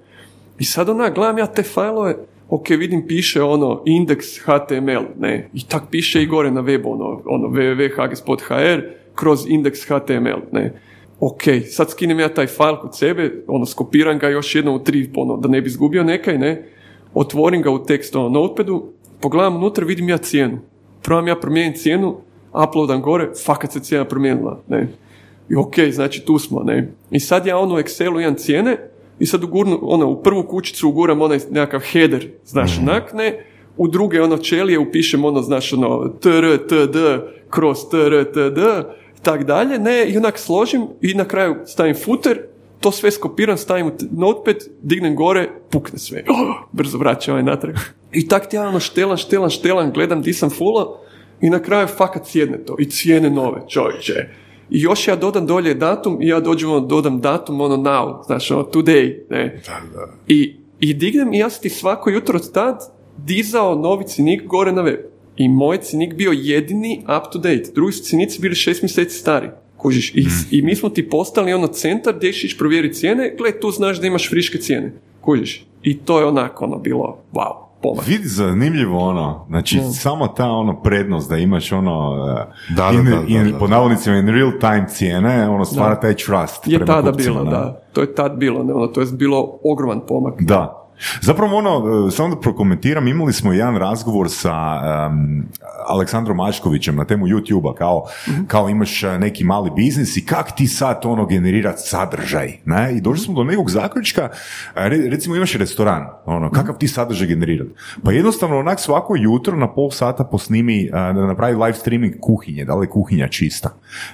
Speaker 2: I sad onak, gledam ja te fajlove, ok, vidim piše ono index HTML, ne, i tak piše i gore na webu, ono, ono www.hgspot.hr kroz index HTML, ne. Ok, sad skinem ja taj fajl kod sebe, ono, skopiram ga još jednom u tri, ono, da ne bi izgubio nekaj, ne, otvorim ga u tekst, ono, notepadu, pogledam unutra, vidim ja cijenu. Probam ja promijeniti cijenu, uploadam gore, fakat se cijena promijenila, ne. I ok, znači tu smo, ne. I sad ja ono u Excelu imam cijene i sad ugurnu, ono, u prvu kućicu uguram onaj nekakav header, znaš, onak, ne. U druge ono čelije upišem ono, znaš, ono, tr, td, kroz tr, td, tak dalje, ne, i onak složim i na kraju stavim footer, to sve skopiram, stavim u notepad, dignem gore, pukne sve. Oh, *gasps* brzo vraća ovaj natrag. I tak ti ja ono štelan, štelan, štelan, gledam di sam fulla i na kraju fakat sjedne to. I cijene nove, čovječe. I još ja dodam dolje datum i ja dođem, ono, dodam datum, ono now, znaš, ono, today, ne. I, I dignem i ja sam ti svako jutro od tad dizao novi cinik gore na web. I moj cinik bio jedini up to date. Drugi su cinici bili šest mjeseci stari. Kužiš, I, i mi smo ti postali ono centar gdje ćeš provjeriti cijene, gle, tu znaš da imaš friške cijene. Kužiš. I to je onako ono bilo, wow, pomak.
Speaker 3: Vidi, zanimljivo ono, znači samo ta ono prednost da imaš ono, uh,
Speaker 4: Da, da,
Speaker 3: in,
Speaker 4: da, da,
Speaker 3: in-
Speaker 4: da.
Speaker 3: po navodnicima in real time cijene, ono stvara
Speaker 2: Da.
Speaker 3: taj trust
Speaker 2: Je
Speaker 3: prema
Speaker 2: tada
Speaker 3: kupcima,
Speaker 2: bilo,
Speaker 3: ne?
Speaker 2: da. To je tad bilo, ne, ono, to je bilo ogroman pomak.
Speaker 3: Da. Zapravo ono, e, samo da prokomentiram, imali smo jedan razgovor sa em, Aleksandrom Maškovićem na temu YouTube-a, kao,
Speaker 2: Mhm.
Speaker 3: kao imaš e, neki mali biznis i kak ti sad ono generirati sadržaj, ne? I došli smo do nekog zaključka, e, re- recimo imaš restoran, ono,
Speaker 2: Mhm.
Speaker 3: kakav ti sadržaj generirati? Pa jednostavno onak svako jutro na pol sata posnimi, da napravi live streaming kuhinje, da li je kuhinja čista.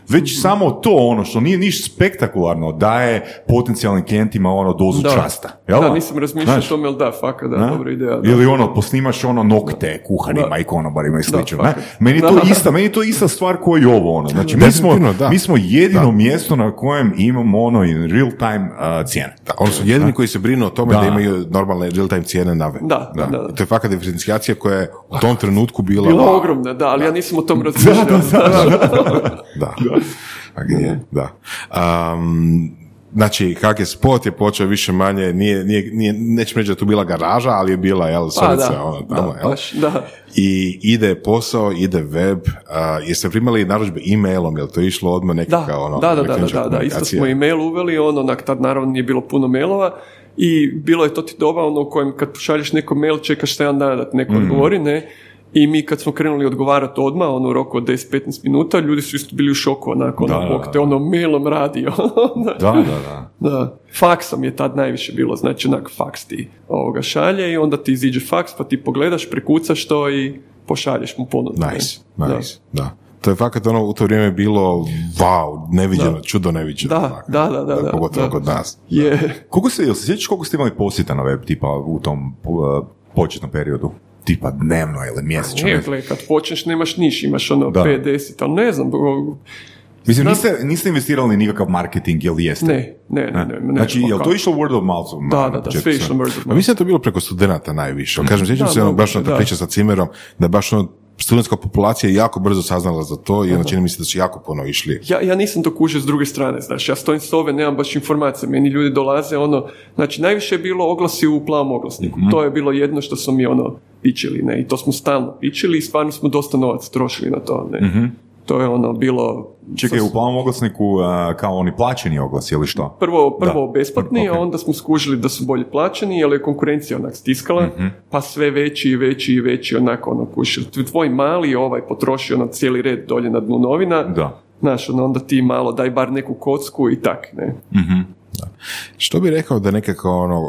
Speaker 3: Već samo to ono što nije niš spektakularno daje potencijalnim klijentima ono dozu
Speaker 2: Da.
Speaker 3: časta. Jel
Speaker 2: Da,
Speaker 3: da?
Speaker 2: nisam razmišljao Tome, ali da, faka, da,
Speaker 3: ne?
Speaker 2: dobra ideja. Da.
Speaker 3: Ili ono, posnimaš ono nokte kuharima i konobarima i slično. ne?
Speaker 2: fakat.
Speaker 3: Meni to
Speaker 2: Da.
Speaker 3: ista, meni je to ista stvar koji je ovo ono. Znači, mi smo,
Speaker 4: da.
Speaker 3: mi smo jedino mjesto na kojem imamo ono in real time uh, cijene.
Speaker 4: Da, oni su jedini koji se brinu o tome
Speaker 3: Da.
Speaker 4: da, imaju normalne real-time cijene na web.
Speaker 2: Da, da, da.
Speaker 4: To je fakat diferencijacija koja je u tom trenutku bila...
Speaker 2: Bila ogromna, da, ali ja nisam o tom razmišljao.
Speaker 4: Da. A gdje? Da. Um, znači, kak je spot je počeo više manje, nije, nije, nije, neću reći da je tu bila garaža, ali je bila, jel,
Speaker 2: Pa
Speaker 4: solica,
Speaker 2: da,
Speaker 4: ono, tamo,
Speaker 2: da,
Speaker 4: jel?
Speaker 2: baš, da.
Speaker 4: I ide posao, ide web, a, jeste primali narudžbe e-mailom, jel to išlo odmah nekakva ono,
Speaker 2: da, da, da, da, da, isto smo i mail uveli, ono, onak, tad naravno nije bilo puno mailova i bilo je to ti doba, ono, u kojem kad pošalješ neko mail, čekaš 7 dana da ti neko odgovori, ne, i mi kad smo krenuli odgovarati odmah, ono, u roku od 10-15 minuta, ljudi su isto bili u šoku, onako, ono,
Speaker 3: Da, da,
Speaker 2: bog te, ono, mailom radio, *laughs*
Speaker 3: Da, da, da.
Speaker 2: Da, faksom je tad najviše bilo, znači onak faks ti ovoga šalje i onda ti iziđe faks pa ti pogledaš, prekucaš to i pošalješ mu ponudu. ne?
Speaker 4: Nice,
Speaker 2: Da.
Speaker 4: nice, da. To je fakat ono u to vrijeme bilo wow, neviđeno, čudo neviđeno.
Speaker 2: Da,
Speaker 4: onako.
Speaker 2: da, da, da, da,
Speaker 4: Pogotovo
Speaker 2: da.
Speaker 4: kod nas.
Speaker 2: Je,
Speaker 3: Koliko se, jel se sjećaš koliko ste imali posjeta na web tipa u tom uh, početnom periodu? Tipa dnevno ili mjesečno?
Speaker 2: ne, gle, kad počneš nemaš niš, imaš ono
Speaker 3: Da.
Speaker 2: 5, 10, ali ne znam, bo-
Speaker 3: Mislim,
Speaker 2: Znam-
Speaker 3: niste, niste investirali nikakav marketing, jel jeste?
Speaker 2: ne, ne, ne, ne, ne.
Speaker 3: Znači,
Speaker 2: ma
Speaker 3: jel to išlo word of mouth?
Speaker 2: Da, da, da, sve išlo word of
Speaker 4: Pa
Speaker 2: mouth.
Speaker 4: mislim da je to bilo preko studenata najviše. Kažem, sjećam se ono, baš na ta priča sa Cimerom, da baš ono, studentska populacija jako brzo saznala za to i onda čini mi se da su jako puno išli.
Speaker 2: Ja, ja nisam to kužio s druge strane, znaš, ja stojim s ove, nemam baš informacije, meni ljudi dolaze, ono, znači najviše je bilo oglasi u plavom oglasniku,
Speaker 3: Mhm.
Speaker 2: to je bilo jedno što smo mi, ono, pičili, ne, i to smo stalno pičili i stvarno smo dosta novaca trošili na to, ne,
Speaker 3: Mhm.
Speaker 2: To je ono bilo...
Speaker 3: Čekaj, u plavom oglasniku kao oni plaćeni oglasi ili što?
Speaker 2: Prvo, prvo
Speaker 3: Da.
Speaker 2: besplatni,
Speaker 3: Ok.
Speaker 2: a onda smo skužili da su bolje plaćeni, jer je konkurencija onak stiskala,
Speaker 3: Mhm.
Speaker 2: pa sve veći i veći i veći onako ono kušili. Tvoj mali ovaj potroši ono cijeli red dolje na dnu novina,
Speaker 3: Da.
Speaker 2: znaš, ono, onda ti malo daj bar neku kocku i tak, ne.
Speaker 4: Što bi rekao da nekako ono,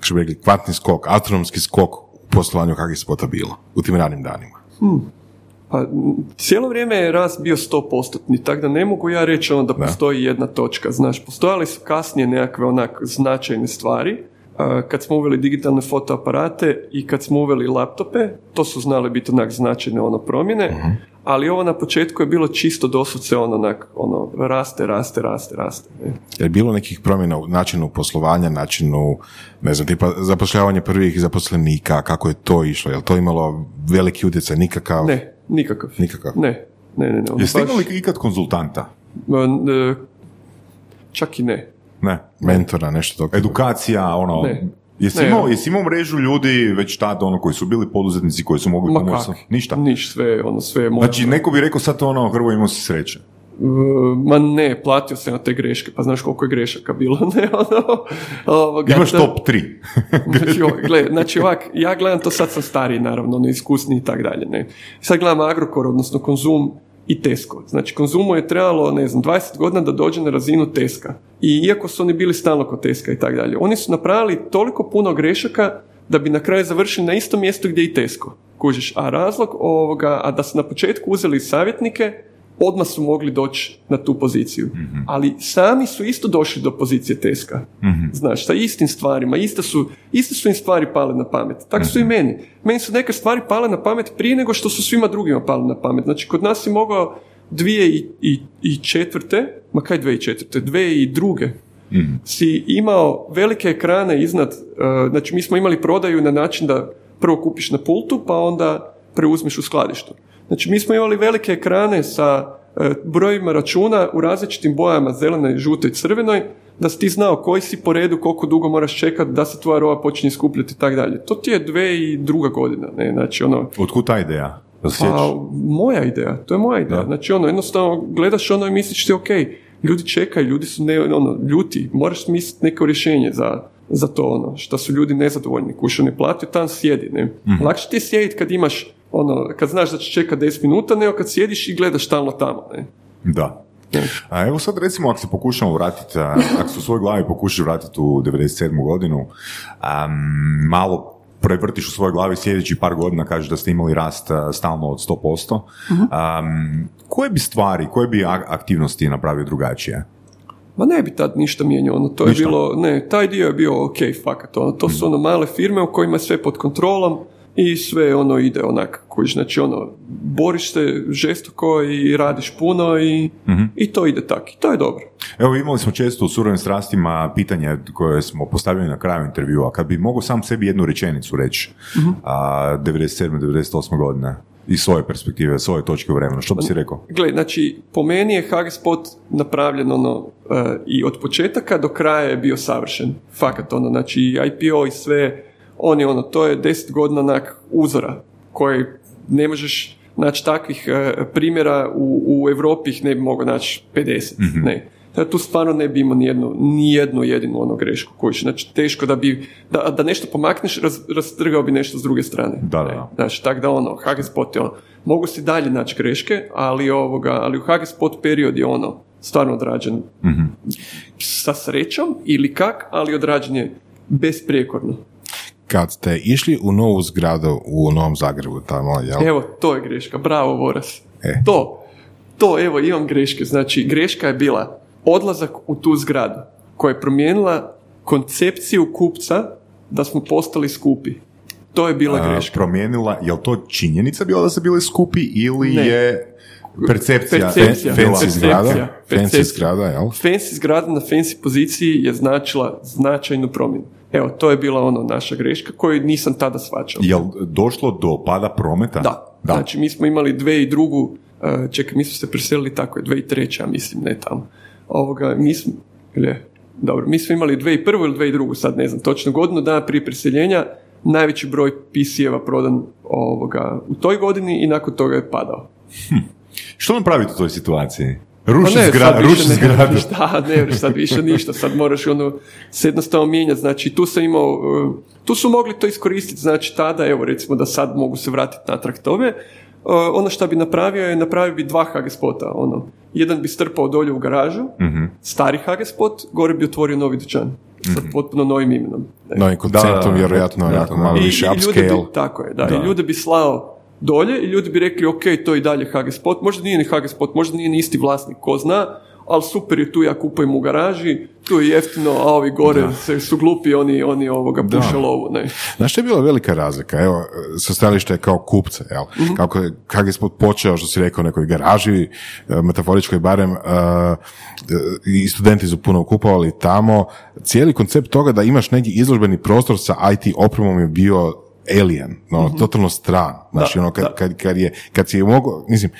Speaker 4: što bi rekli, kvantni skok, autonomski skok u poslovanju kakvih spota bilo u tim ranim danima?
Speaker 2: Pa cijelo vrijeme je rast bio 100%, tako da ne mogu ja reći ono da postoji jedna točka. Znaš, postojali su kasnije nekakve onak značajne stvari, kad smo uveli digitalne fotoaparate i kad smo uveli laptope, to su znale biti onak značajne ono promjene, ali ovo na početku je bilo čisto doslovce ono onak, ono, raste, raste, raste, raste.
Speaker 4: Je bilo nekih promjena u načinu poslovanja, načinu, ne znam, tipa zapošljavanje prvih zaposlenika, kako je to išlo? Je li to imalo veliki utjecaj, nikakav?
Speaker 2: Ne, nikakav.
Speaker 4: Nikakav.
Speaker 2: Ne, ne, ne. ne ono
Speaker 3: Jeste
Speaker 2: baš-
Speaker 3: imali ikad konzultanta?
Speaker 2: e, čak i ne.
Speaker 3: Ne.
Speaker 4: Mentora, nešto toga?
Speaker 3: Edukacija, ono...
Speaker 2: Ne.
Speaker 3: Jesi
Speaker 2: Ne.
Speaker 3: imao, jesi imao mrežu ljudi već tada, ono, koji su bili poduzetnici, koji su mogli pomoći? Ništa.
Speaker 2: Niš, sve, ono, sve je moje.
Speaker 3: Znači, neko bi rekao sad ono, Hrvo imao si sreće.
Speaker 2: Uh, ma ne, platio se na te greške, pa znaš koliko je grešaka bilo, *laughs* ne, ono, ovoga,
Speaker 3: Imaš
Speaker 2: to-
Speaker 3: top 3. *laughs*
Speaker 2: Znači, ovak, gle, znači ovak, ja gledam to sad sam stariji naravno, ono, iskusniji i tak dalje, ne. Sad gledam Agrokor, odnosno Konzum i Tesco. Znači, Konzumu je trebalo, ne znam, 20 godina da dođe na razinu Teska. I iako su oni bili stalno kod Teska i tak dalje, oni su napravili toliko puno grešaka da bi na kraju završili na istom mjestu gdje i Tesco. Kužiš, a razlog ovoga, a da su na početku uzeli savjetnike, odmah su mogli doći na tu poziciju. Ali sami su isto došli do pozicije Teska. Znaš, sa istim stvarima, iste su, iste su im stvari pale na pamet. Tako su i meni. Meni su neke stvari pale na pamet prije nego što su svima drugima pale na pamet. Znači, kod nas si mogao dvije i, i, i četvrte, ma kaj dvije i četvrte, dvije i druge, si imao velike ekrane iznad, uh, znači mi smo imali prodaju na način da prvo kupiš na pultu, pa onda preuzmeš u skladištu. Znači mi smo imali velike ekrane sa uh, brojima računa u različitim bojama, zelenoj, žutoj, crvenoj, da si ti znao koji si po redu, koliko dugo moraš čekati da se tvoja roba počinje skupljati i tako dalje. To ti je dve i druga godina, ne, znači ono,
Speaker 3: Otkud ta ideja?
Speaker 2: Pa, moja ideja, to je moja ideja.
Speaker 3: Da.
Speaker 2: Znači, ono, jednostavno gledaš ono i misliš ti, ok, ljudi čekaju, ljudi su ne, ono, ljuti, moraš smisliti neko rješenje za, za to, ono, što su ljudi nezadovoljni, kušu ne plati, tam sjedi, ne.
Speaker 3: Mhm.
Speaker 2: Lakše ti je sjediti kad imaš, ono, kad znaš da će čekati 10 minuta, nego kad sjediš i gledaš stalno tamo, ne.
Speaker 3: Da. A evo sad recimo ako se pokušamo vratiti, ako se u svojoj glavi pokušaš vratiti u 97. godinu, am, malo prevrtiš u svojoj glavi sljedeći par godina, kažeš da ste imali rast stalno od 100%. Am, koje bi stvari, koje bi aktivnosti napravio drugačije?
Speaker 2: Ma ne bi tad ništa mijenjao, ono, to je
Speaker 3: Ništa?
Speaker 2: bilo, ne, taj dio je bio ok, fakat, ono, to su ono male firme u kojima je sve pod kontrolom i sve ono ide onak, kojiš, znači ono, boriš se žestoko i radiš puno i, i to ide tak, i to je dobro.
Speaker 3: Evo imali smo često u surovim strastima pitanje koje smo postavili na kraju intervjua. Kad bi mogao sam sebi jednu rečenicu reći, a, 97. 98. godine, iz svoje perspektive, svoje točke u vremenu, što bi si rekao?
Speaker 2: Gle, znači, po meni je HGSpot napravljen ono, e, i od početaka do kraja je bio savršen. Fakat ono, znači i IPO i sve, on je ono, to je 10 godina onak uzora koji ne možeš naći takvih e, primjera u, u Europi ih ne bi mogao naći 50, ne. Ja tu stvarno ne bi imao nijednu, nijednu jedinu ono grešku koju znači teško da bi, da, da nešto pomakneš, raz, rastrgao bi nešto s druge strane.
Speaker 3: Da, da, da.
Speaker 2: Znači, tak da ono, HGSpot je ono, mogu si dalje naći greške, ali ovoga, ali u HGSpot period je ono, stvarno odrađen sa srećom ili kak, ali odrađen je besprijekorno.
Speaker 4: Kad ste išli u novu zgradu u Novom Zagrebu, tamo, jel?
Speaker 2: Evo, to je greška, bravo Voras.
Speaker 4: E.
Speaker 2: To, to, evo, imam greške. Znači, greška je bila odlazak u tu zgradu koja je promijenila koncepciju kupca da smo postali skupi. To je bila
Speaker 3: A,
Speaker 2: greška.
Speaker 3: promijenila, je li to činjenica bila da ste bili skupi ili
Speaker 2: Ne.
Speaker 3: je percepcija?
Speaker 2: Percepcija.
Speaker 4: Fancy
Speaker 2: Percepcija.
Speaker 4: zgrada, fancy
Speaker 2: Percepcija.
Speaker 4: zgrada, jel?
Speaker 2: Fancy zgrada na fancy poziciji je značila značajnu promjenu. Evo, to je bila ono naša greška koju nisam tada shvaćao.
Speaker 3: Je li došlo do pada prometa?
Speaker 2: Da. Znači, mi smo imali dve i drugu, uh, čekaj, mi smo se preselili tako je, dve i treća, mislim, ne tamo. Ovoga, mi smo, ili je, dobro, mi smo imali dve i prvu ili dve i drugu, sad ne znam, točno godinu dana prije preseljenja, najveći broj PC-eva prodan ovoga, u toj godini i nakon toga je padao.
Speaker 3: Što napraviti u toj situaciji?
Speaker 2: Pa
Speaker 3: Ruši
Speaker 2: ne,
Speaker 3: zgra,
Speaker 2: sad
Speaker 3: ruši
Speaker 2: više ne-
Speaker 3: zgradu. *laughs*
Speaker 2: Šta, ne, vreš, sad više ništa, sad moraš ono se jednostavno mijenjati, znači tu sam imao, uh, tu su mogli to iskoristiti, znači tada, evo recimo da sad mogu se vratiti natrag tome, uh, ono što bi napravio je, napravio bi dva HG spota, ono, jedan bi strpao dolje u garažu,
Speaker 3: Mhm.
Speaker 2: stari HG spot, gore bi otvorio novi dućan, sa potpuno novim imenom. Ne.
Speaker 4: Novim konceptom, vjerojatno,
Speaker 3: da.
Speaker 4: malo
Speaker 2: I,
Speaker 4: više upscale.
Speaker 2: bi, tako je, da,
Speaker 3: Da.
Speaker 2: i ljude bi slao dolje i ljudi bi rekli, ok, to je i dalje HG Spot, možda nije ni HG Spot, možda nije ni isti vlasnik, ko zna, ali super je tu, ja kupujem u garaži, tu je jeftino, a ovi gore se, su glupi, oni, oni ovoga puše lovu, ne.
Speaker 4: Znaš što je bila velika razlika? Evo, sa stajališta je kao kupca, jel?
Speaker 2: Mhm.
Speaker 4: Kako je KG Spot počeo, što si rekao, nekoj garaži, e, metaforičkoj barem, e, i studenti su puno kupovali tamo. Cijeli koncept toga da imaš neki izložbeni prostor sa IT opremom je bio alien, no, totalno stran. Znači.
Speaker 2: Da,
Speaker 4: ono, kad,
Speaker 2: da.
Speaker 4: kad, kad je, kad si je mogao, mislim,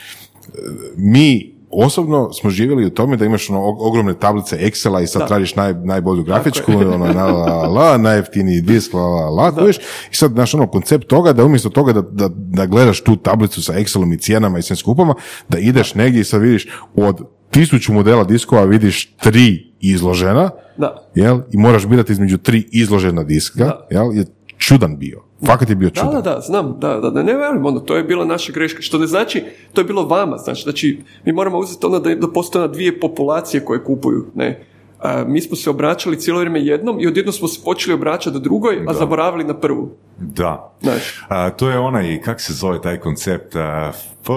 Speaker 4: mi osobno smo živjeli u tome da imaš ono og- ogromne tablice Excela i sad
Speaker 2: Da.
Speaker 4: tražiš naj, najbolju grafičku, ono, la, la, la, najjeftiniji disk, la, la, la, kojiš. i sad, znaš, ono, koncept toga da umjesto toga da, da, da gledaš tu tablicu sa Excelom i cijenama i svim skupama, da ideš negdje i sad vidiš od tisuću modela diskova vidiš tri izložena,
Speaker 2: Da.
Speaker 4: jel, i moraš birati između tri izložena diska,
Speaker 2: Da.
Speaker 4: jel, je čudan bio. Fakat je bio
Speaker 2: Da,
Speaker 4: čudan.
Speaker 2: da, da, znam, da, da, da, ne verujem, ono, to je bila naša greška, što ne znači, to je bilo vama, znači, znači, mi moramo uzeti ono da, da postoje dvije populacije koje kupuju, ne, A, mi smo se obraćali cijelo vrijeme jednom i odjednom smo se počeli obraćati drugoj, a zaboravili na prvu,
Speaker 3: Da.
Speaker 2: znaš,
Speaker 3: A, to je onaj, kak se zove taj koncept? A, F, V,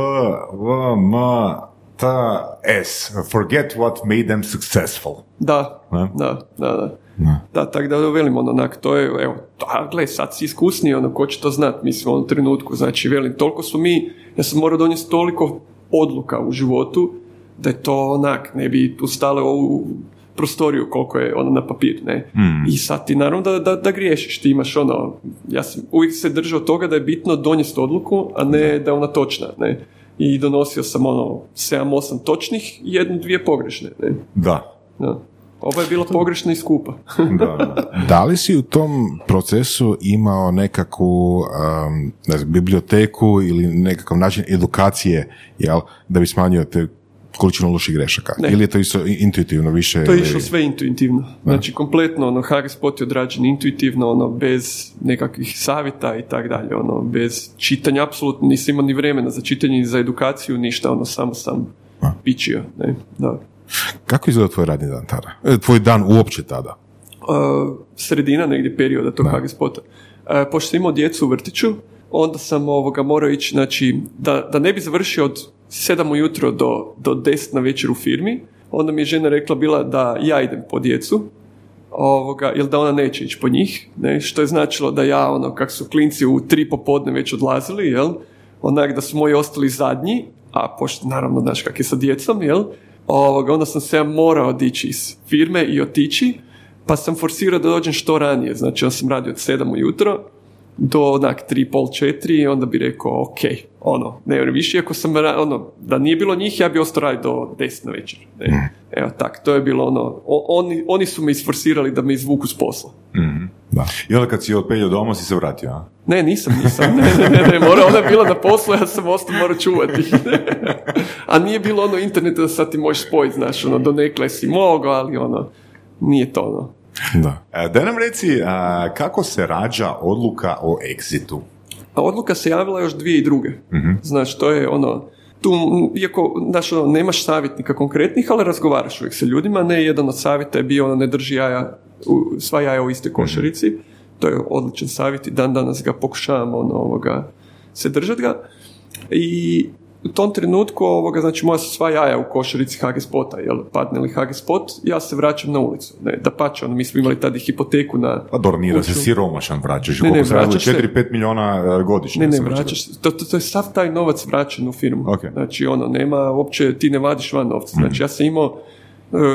Speaker 3: M, T, S. Forget what made them successful.
Speaker 2: da,
Speaker 3: Ne?
Speaker 2: da, da, da. Da, tako da velim, ono, onak, to je, evo, a gle, sad si iskusniji, ono, ko će to znat, mislim, u ovom trenutku, znači, velim, toliko smo mi, ja sam morao donijeti toliko odluka u životu, da je to onak, ne bi tu stale ovu prostoriju koliko je ono na papiru, ne. I sad ti naravno da, da, da griješiš, ti imaš ono, ja sam uvijek se držao toga da je bitno donijeti odluku, a ne da je ona točna, ne. I donosio sam ono 7-8 točnih i jednu, dvije pogrešne, ne.
Speaker 3: Da.
Speaker 2: Da. Ovo je bila pogrešna i skupa. *laughs*
Speaker 3: Da, da.
Speaker 4: Da li si u tom procesu imao nekakvu um, ne znam, biblioteku ili nekakav način edukacije jel, da bi smanjio te količinu loših grešaka?
Speaker 2: Ne.
Speaker 4: Ili je to isto intuitivno više?
Speaker 2: To je
Speaker 4: ili-
Speaker 2: išlo sve intuitivno. Znači, kompletno, ono, Harry Spot je odrađen intuitivno, ono, bez nekakvih savjeta i tak dalje, ono, bez čitanja, apsolutno nisam imao ni vremena za čitanje ni za edukaciju, ništa, ono, samo sam
Speaker 4: A.
Speaker 2: pičio, ne, da.
Speaker 4: Kako izgleda tvoj radni dan tada? E, Tvoj dan uopće tada?
Speaker 2: Uh, sredina negdje perioda tog Harry Spota. Uh, pošto sam imao djecu u vrtiću, onda sam ovoga morao ići, znači, da, da ne bi završio od 7 ujutro do, do 10 na večer u firmi, onda mi je žena rekla bila da ja idem po djecu, ovoga, ili da ona neće ići po njih, ne, što je značilo da ja, ono, kak su klinci u tri popodne već odlazili, jel, onak da su moji ostali zadnji, a pošto, naravno, znaš kak je sa djecom, jel, ovoga, onda sam se ja morao otići iz firme i otići, pa sam forsirao da dođem što ranije, znači ja sam radio od 7 ujutro do onak 3, pol, 4 i onda bi rekao, ok, ono, ne vjerujem više, ako sam, ono, da nije bilo njih, ja bi ostao raditi do 10 na večer. Ne. Evo tak, to je bilo ono, o- oni, oni su me isforsirali da me izvuku s posla.
Speaker 4: Da.
Speaker 3: I onda kad si otpeljao doma si se vratio, a?
Speaker 2: Ne, nisam, nisam, ne, ne, ne, ne, mora, ona je bila na poslu, ja sam ostao morao čuvati. *laughs* A nije bilo ono interneta da sad ti možeš spojiti, znaš, ono, donekle si mogao, ali ono, nije to ono.
Speaker 4: Da.
Speaker 3: E, Daj nam reci, a, kako se rađa odluka o exitu?
Speaker 2: A odluka se javila još dvije i druge. Znači, to je ono, tu, iako, znaš, ono, nemaš savjetnika konkretnih, ali razgovaraš uvijek sa ljudima, ne jedan od savjeta je bio ono, ne drži jaja, u, sva jaja u istoj košarici, to je odličan savjet i dan danas ga pokušavam ono, ovoga, se držati ga. I u tom trenutku, ovoga, znači moja su sva jaja u košarici HG Spota, jel, padne li HG Spot, ja se vraćam na ulicu. Ne, da pače, ono, mi smo imali tada hipoteku na...
Speaker 3: Pa dobro, nije da se siromašan vraćaš,
Speaker 2: Ne, ne, vraćaš se-
Speaker 3: 4-5 milijuna e, godišnje.
Speaker 2: Ne, ne, vraćaš, to, to, to je sav taj novac vraćan u firmu.
Speaker 3: Ok.
Speaker 2: Znači, ono, nema, uopće ti ne vadiš van novca.
Speaker 3: Mhm.
Speaker 2: Znači, ja sam imao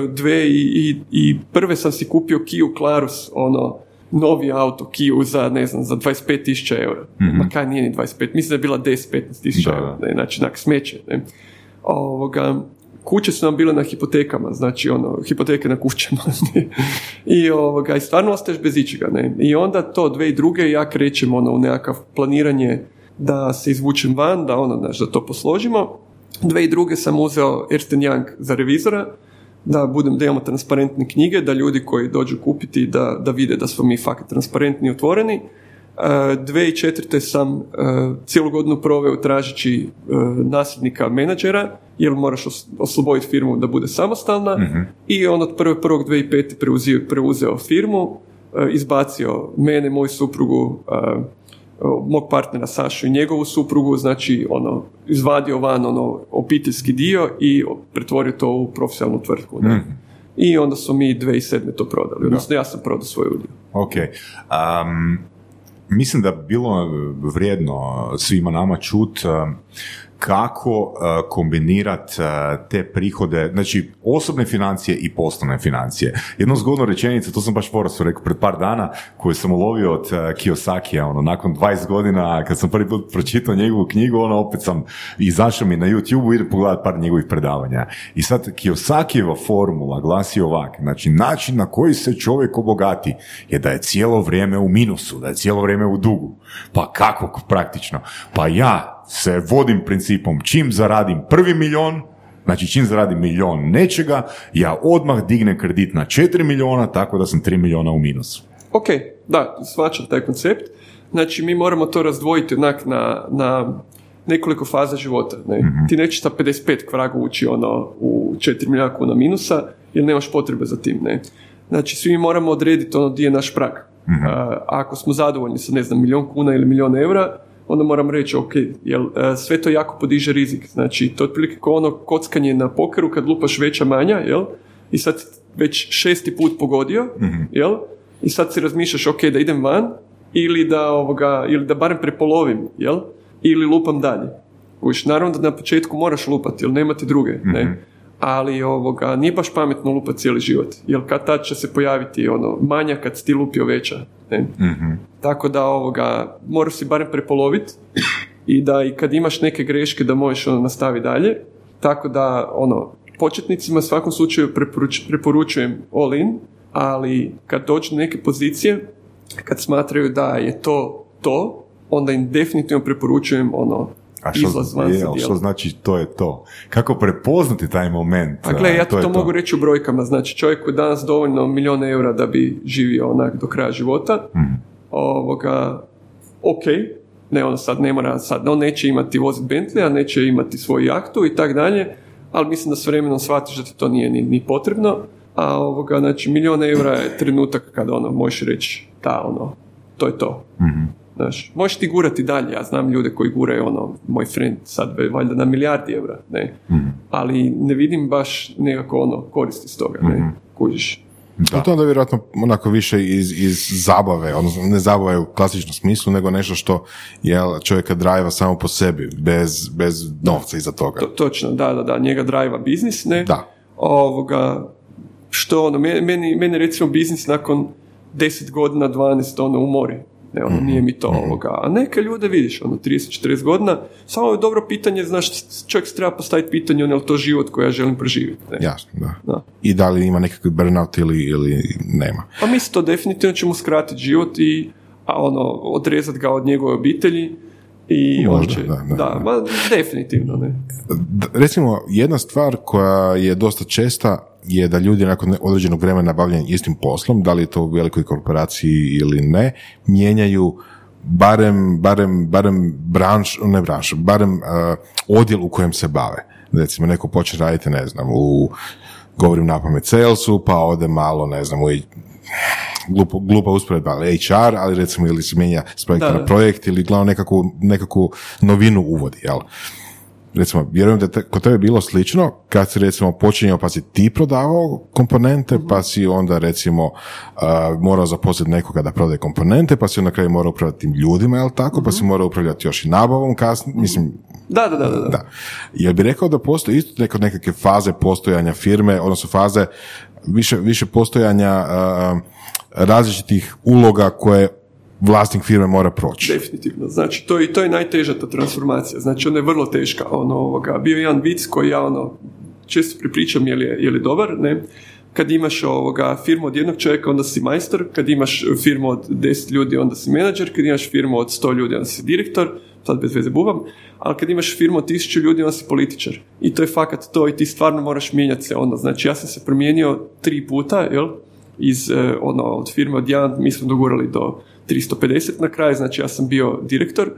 Speaker 2: dve i, i, i prve sam si kupio Kia Clarus, ono, novi auto Kia za, ne znam, za 25.000 eura. Ma kaj nije ni 25, mislim da je bila 10-15 tisuća
Speaker 3: Mhm. Da,
Speaker 2: eura.
Speaker 3: da.
Speaker 2: Ne, znači, nak, smeće. Ne. Ovoga, kuće su nam bile na hipotekama, znači ono, hipoteke na kućama. *laughs* ne. I, ovoga, I stvarno ostaješ bez ičega. Ne? I onda to dve i druge ja krećem ono, u nekakav planiranje da se izvučem van, da ono, znaš, da to posložimo. Dve i druge sam uzeo Ernst Young za revizora, da budem, da imamo transparentne knjige, da ljudi koji dođu kupiti da, da vide da smo mi fakat transparentni i otvoreni. E, 2004. sam e, cijelu godinu proveo tražeći e, nasljednika menadžera, jer moraš os- osloboditi firmu da bude samostalna i on od 1.1.2005. preuzeo, preuzeo firmu, izbacio mene, moju suprugu, mog partnera Sašu i njegovu suprugu, znači ono, izvadio van ono obiteljski dio i pretvorio to u profesionalnu tvrtku. Ne? I onda su mi 2007. to prodali, odnosno ja sam prodao svoj udio.
Speaker 3: Ok. Um, mislim da bi bilo vrijedno svima nama čut um, kako uh, kombinirati te prihode, znači osobne financije i poslovne financije. Jedno zgodno rečenica, to sam baš porastu rekao pred par dana, koju sam ulovio od uh, Kiyosakija, ono, nakon 20 godina, kad sam prvi put pročitao njegovu knjigu, ono, opet sam izašao mi na YouTube, idem pogledati par njegovih predavanja. I sad Kiyosakijeva formula glasi ovak, znači način na koji se čovjek obogati je da je cijelo vrijeme u minusu, da je cijelo vrijeme u dugu. Pa kako praktično? Pa ja se vodim principom čim zaradim prvi milion, znači čim zaradim milion nečega, ja odmah dignem kredit na 4 miliona, tako da sam 3 miliona u minusu.
Speaker 2: Ok, da, svačam taj koncept. Znači, mi moramo to razdvojiti onak na, na nekoliko faza života. Ne? Ti nećeš sa 55 kvraga ući ono, u 4 milijuna kuna minusa, jer nemaš potrebe za tim. Ne? Znači, svi mi moramo odrediti ono di je naš prag. A, ako smo zadovoljni sa, ne znam, milijon kuna ili milijon eura, onda moram reći, ok, jel, e, sve to jako podiže rizik. Znači, to je otprilike kao ono kockanje na pokeru kad lupaš veća manja, jel? I sad već šesti put pogodio, jel? I sad si razmišljaš, ok, da idem van, ili da, ovoga, ili da barem prepolovim, jel? Ili lupam dalje. Uviš, naravno da na početku moraš lupati, jer nema ti druge, ne? Ali ovoga, nije baš pametno lupati cijeli život, jer kad tad će se pojaviti ono, manja kad si ti lupio veća, ne? Tako da ovoga, moraš si barem prepoloviti i da i kad imaš neke greške da možeš ono nastavi dalje. Tako da ono, početnicima svakom slučaju preporuč- preporučujem all in, ali kad dođu neke pozicije, kad smatraju da je to to, onda im definitivno preporučujem ono,
Speaker 3: A što,
Speaker 2: izlaz van
Speaker 3: je, što znači to je to? Kako prepoznati taj moment?
Speaker 2: Pa gle, ja ti
Speaker 3: je
Speaker 2: to, mogu reći u brojkama. Znači, čovjek koji je danas dovoljno milijun eura da bi živio onak do kraja života,
Speaker 3: Mhm.
Speaker 2: ovoga, ok, ne, on sad ne mora, sad, on neće imati vozit Bentley, a neće imati svoju jahtu i tak dalje, ali mislim da s vremenom shvatiš da ti to nije ni, ni potrebno, a ovoga, znači, milijun eura je trenutak kada ono, možeš reći, da, ono, to je to. Znaš, možeš ti gurati dalje, ja znam ljude koji guraju ono, moj friend sad ve- valjda na milijardi eura, ne, ali ne vidim baš nekako ono koristi s toga, ne, kužiš.
Speaker 4: Da. To onda vjerojatno onako više iz, iz zabave, odnosno ne zabave u klasičnom smislu, nego nešto što jel, čovjeka drajva samo po sebi, bez, bez novca iza toga.
Speaker 2: To, točno, da, da, da, njega drajva biznis, ne,
Speaker 4: Da.
Speaker 2: ovoga, što ono, meni, meni, meni recimo biznis nakon 10 godina, 12, ono, umori. Ne, ono, nije mi to ovoga. A neke ljude vidiš, ono, 30-40 godina, samo je dobro pitanje, znaš, čovjek se treba postaviti pitanje, ono, je li to život koji ja želim preživjeti. Ne?
Speaker 4: Jasno, da.
Speaker 2: Da.
Speaker 4: I da li ima nekakvi burnout ili, ili nema.
Speaker 2: Pa mislim to definitivno će mu skratiti život i a ono, odrezat ga od njegove obitelji i on
Speaker 4: Možda,
Speaker 2: će,
Speaker 4: da, da, da.
Speaker 2: ma, definitivno, ne.
Speaker 4: Recimo, jedna stvar koja je dosta česta je da ljudi nakon određenog vremena bavljenja istim poslom, da li je to u velikoj korporaciji ili ne, mijenjaju barem, barem, barem branš, ne branš, barem uh, odjel u kojem se bave. Recimo, neko počne raditi, ne znam, u, govorim na pamet salesu, pa ode malo, ne znam, u glupo, glupa usporedba, ali HR, ali recimo ili se mijenja s projekta na projekt ili glavno nekakvu, nekakvu novinu uvodi, jel? Recimo, vjerujem da je te- kod tebe bilo slično, kad si recimo počinjao pa si ti prodavao komponente, pa si onda recimo a, morao zaposliti nekoga da prodaje komponente, pa si na kraju morao upravljati tim ljudima, jel tako, pa si morao upravljati još i nabavom kasnije, mislim,
Speaker 2: Da, da, da, da. da.
Speaker 4: Jel bi rekao da postoji isto neke, nekakve faze postojanja firme, odnosno faze više, više postojanja a, različitih uloga koje vlasnik firme mora proći?
Speaker 2: Definitivno. Znači, to je, to je najteža ta transformacija. Znači, ona je vrlo teška. Ono, ovoga, bio je jedan vic koji ja ono, često pripričam je li je, li dobar, ne? Kad imaš ovoga, firmu od jednog čovjeka, onda si majstor. Kad imaš firmu od 10 ljudi, onda si menadžer. Kad imaš firmu od 100 ljudi, onda si direktor. Sad bez veze buvam. Ali kad imaš firmu od 1000 ljudi, onda si političar. I to je fakat to i ti stvarno moraš mijenjati se onda. Znači, ja sam se promijenio tri puta, jel? iz eh, ono, od firme od 1, mi smo dogurali do 350 na kraju, znači ja sam bio direktor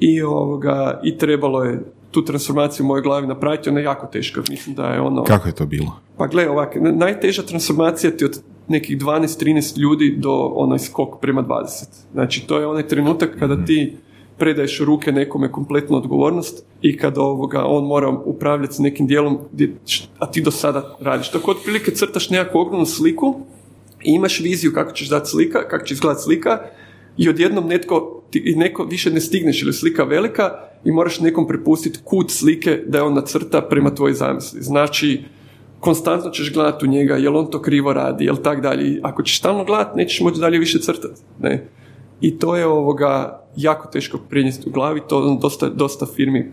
Speaker 2: i, ovoga, i trebalo je tu transformaciju u mojoj glavi napraviti, ona je jako teška, mislim da je ono...
Speaker 4: Kako je to bilo?
Speaker 2: Pa gle, ovak, najteža transformacija ti od nekih 12-13 ljudi do onaj skok prema 20. Znači, to je onaj trenutak kada ti predaješ u ruke nekome kompletnu odgovornost i kada ovoga, on mora upravljati s nekim dijelom, a ti do sada radiš. Tako otprilike crtaš nekakvu ogromnu sliku i imaš viziju kako ćeš dati slika, kako će izgledati slika i odjednom netko, ti, neko više ne stigneš ili slika velika i moraš nekom prepustiti kut slike da je on nacrta prema tvojoj zamisli. Znači, konstantno ćeš gledati u njega, jel on to krivo radi, jel tak dalje. I ako ćeš stalno gledati, nećeš moći dalje više crtati. Ne? I to je ovoga jako teško prenijeti u glavi, to ono dosta, dosta firmi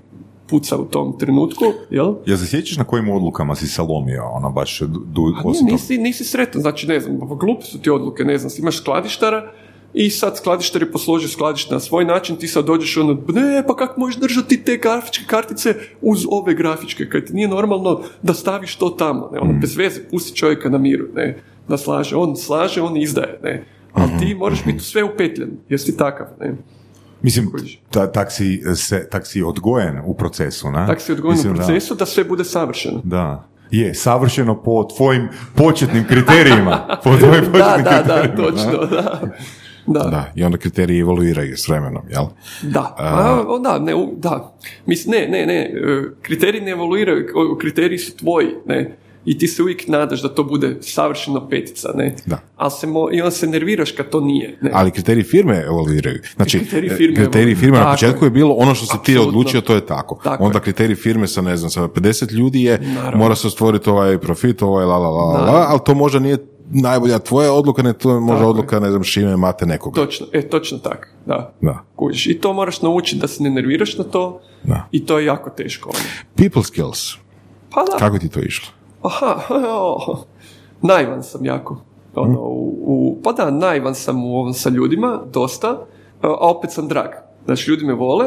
Speaker 2: puca u tom trenutku, jel?
Speaker 3: Ja se sjećaš na kojim odlukama si se lomio, ono baš du,
Speaker 2: A nije, nisi, nisi sretan, znači ne znam, glupe su ti odluke, ne znam, imaš skladištara i sad skladištar je posložio skladište na svoj način, ti sad dođeš ono, ne, pa kako možeš držati te grafičke kartice uz ove grafičke, kad ti nije normalno da staviš to tamo, ne, ono, bez veze, pusti čovjeka na miru, ne, da slaže, on slaže, on izdaje, ne, ali ti moraš biti u sve upetljen, jer si takav, ne.
Speaker 3: Mislim, ta, tak, si, se, tak si odgojen u procesu, ne?
Speaker 2: Tak si odgovoran u
Speaker 3: Mislim, da.
Speaker 2: procesu da sve bude savršeno.
Speaker 3: Da. Je, savršeno po tvojim početnim kriterijima. *laughs* Po tvojim početnim
Speaker 2: Da, da, da,
Speaker 3: kriterijima,
Speaker 2: točno, da. Da.
Speaker 4: Da, i onda kriteriji evoluiraju s vremenom, jel?
Speaker 2: Da, a, o, da, ne, da. Mislim, ne, ne, ne, e, kriteriji ne evoluiraju, kriteriji su tvoji, ne, i ti se uvijek nadaš da to bude savršeno petica, ne,
Speaker 4: Da.
Speaker 2: ali se mo, i onda se nerviraš kad to nije, ne.
Speaker 4: Ali kriteriji firme evoluiraju. Znači,
Speaker 2: Kriteriji firme
Speaker 4: kriteriji firme na početku
Speaker 2: je.
Speaker 4: je bilo ono što si ti odlučio, to je tako.
Speaker 2: Tako
Speaker 4: Onda
Speaker 2: je.
Speaker 4: kriterij firme sa, ne znam, sa 50 ljudi je,
Speaker 2: Naravno.
Speaker 4: mora se stvoriti ovaj profit, ovaj la la la la, ali to možda nije najbolja tvoja odluka, ne to je možda odluka, ne znam, šime mate nekoga.
Speaker 2: Točno, e, točno tako, da.
Speaker 4: Da.
Speaker 2: Kužiš. I to moraš naučiti da se ne nerviraš na to
Speaker 4: Da.
Speaker 2: i to je jako teško. ono.
Speaker 4: People skills.
Speaker 2: Pa da.
Speaker 4: Kako ti to išlo?
Speaker 2: Aha, *laughs* o, naivan sam jako. Ono, u, u- pa da, naivan sam u ovom sa ljudima, dosta, a opet sam drag. Znači, ljudi me vole,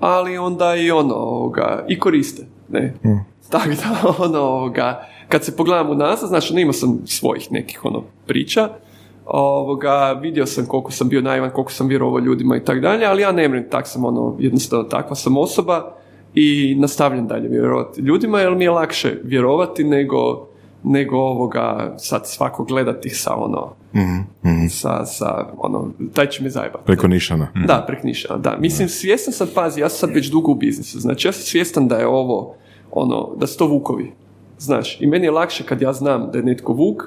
Speaker 2: ali onda i ono, ovoga, i koriste, ne. *laughs* Tako da, ono, ovoga, kad se pogledam unazad, znači, ono, imao sam svojih nekih, ono, priča, ovoga, vidio sam koliko sam bio naivan, koliko sam vjerovao ljudima i tako dalje, ali ja ne mrem, tak sam, ono, jednostavno takva sam osoba i nastavljam dalje vjerovati ljudima, jer mi je lakše vjerovati nego, nego ovoga sad svako gledati sa ono, sa, sa ono, taj će me zajebati.
Speaker 4: Preko nišana.
Speaker 2: Da, prek niša, da. Mislim, svjestan sam, pazi, ja sam sad već dugo u biznisu, znači ja sam svjestan da je ovo, ono, da su to vukovi, znaš, i meni je lakše kad ja znam da je netko vuk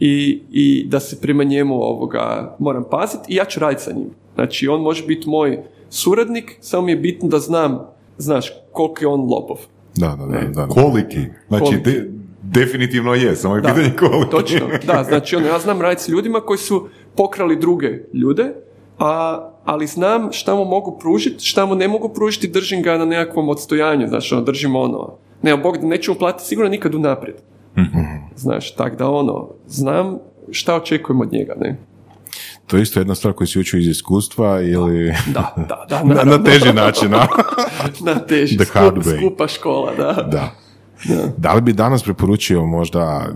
Speaker 2: i, i da se prema njemu ovoga moram paziti i ja ću raditi sa njim. Znači, on može biti moj suradnik, samo mi je bitno da znam, znaš, koliko je on lopov.
Speaker 4: Da, da, da. da, da.
Speaker 3: Koliki. Znači,
Speaker 2: Koliki.
Speaker 3: de- definitivno je, samo je
Speaker 2: Da,
Speaker 3: pitanje koliki.
Speaker 2: Točno, da, *laughs* znači ono, ja znam raditi s ljudima koji su pokrali druge ljude, a, ali znam šta mu mogu pružiti, šta mu ne mogu pružiti, držim ga na nekakvom odstojanju, znači ono, držim ono, ne, Bog da neću mu platiti sigurno nikad unaprijed. Znaš, tak da ono, znam šta očekujem od njega, ne.
Speaker 4: To je isto jedna stvar koju si učio iz iskustva ili...
Speaker 2: Da, da, da, *laughs*
Speaker 4: na, na teži način, a? *laughs*
Speaker 2: na teži,
Speaker 4: The
Speaker 2: skup-
Speaker 4: hard way.
Speaker 2: skupa škola, da.
Speaker 4: Da. Da li bi danas preporučio možda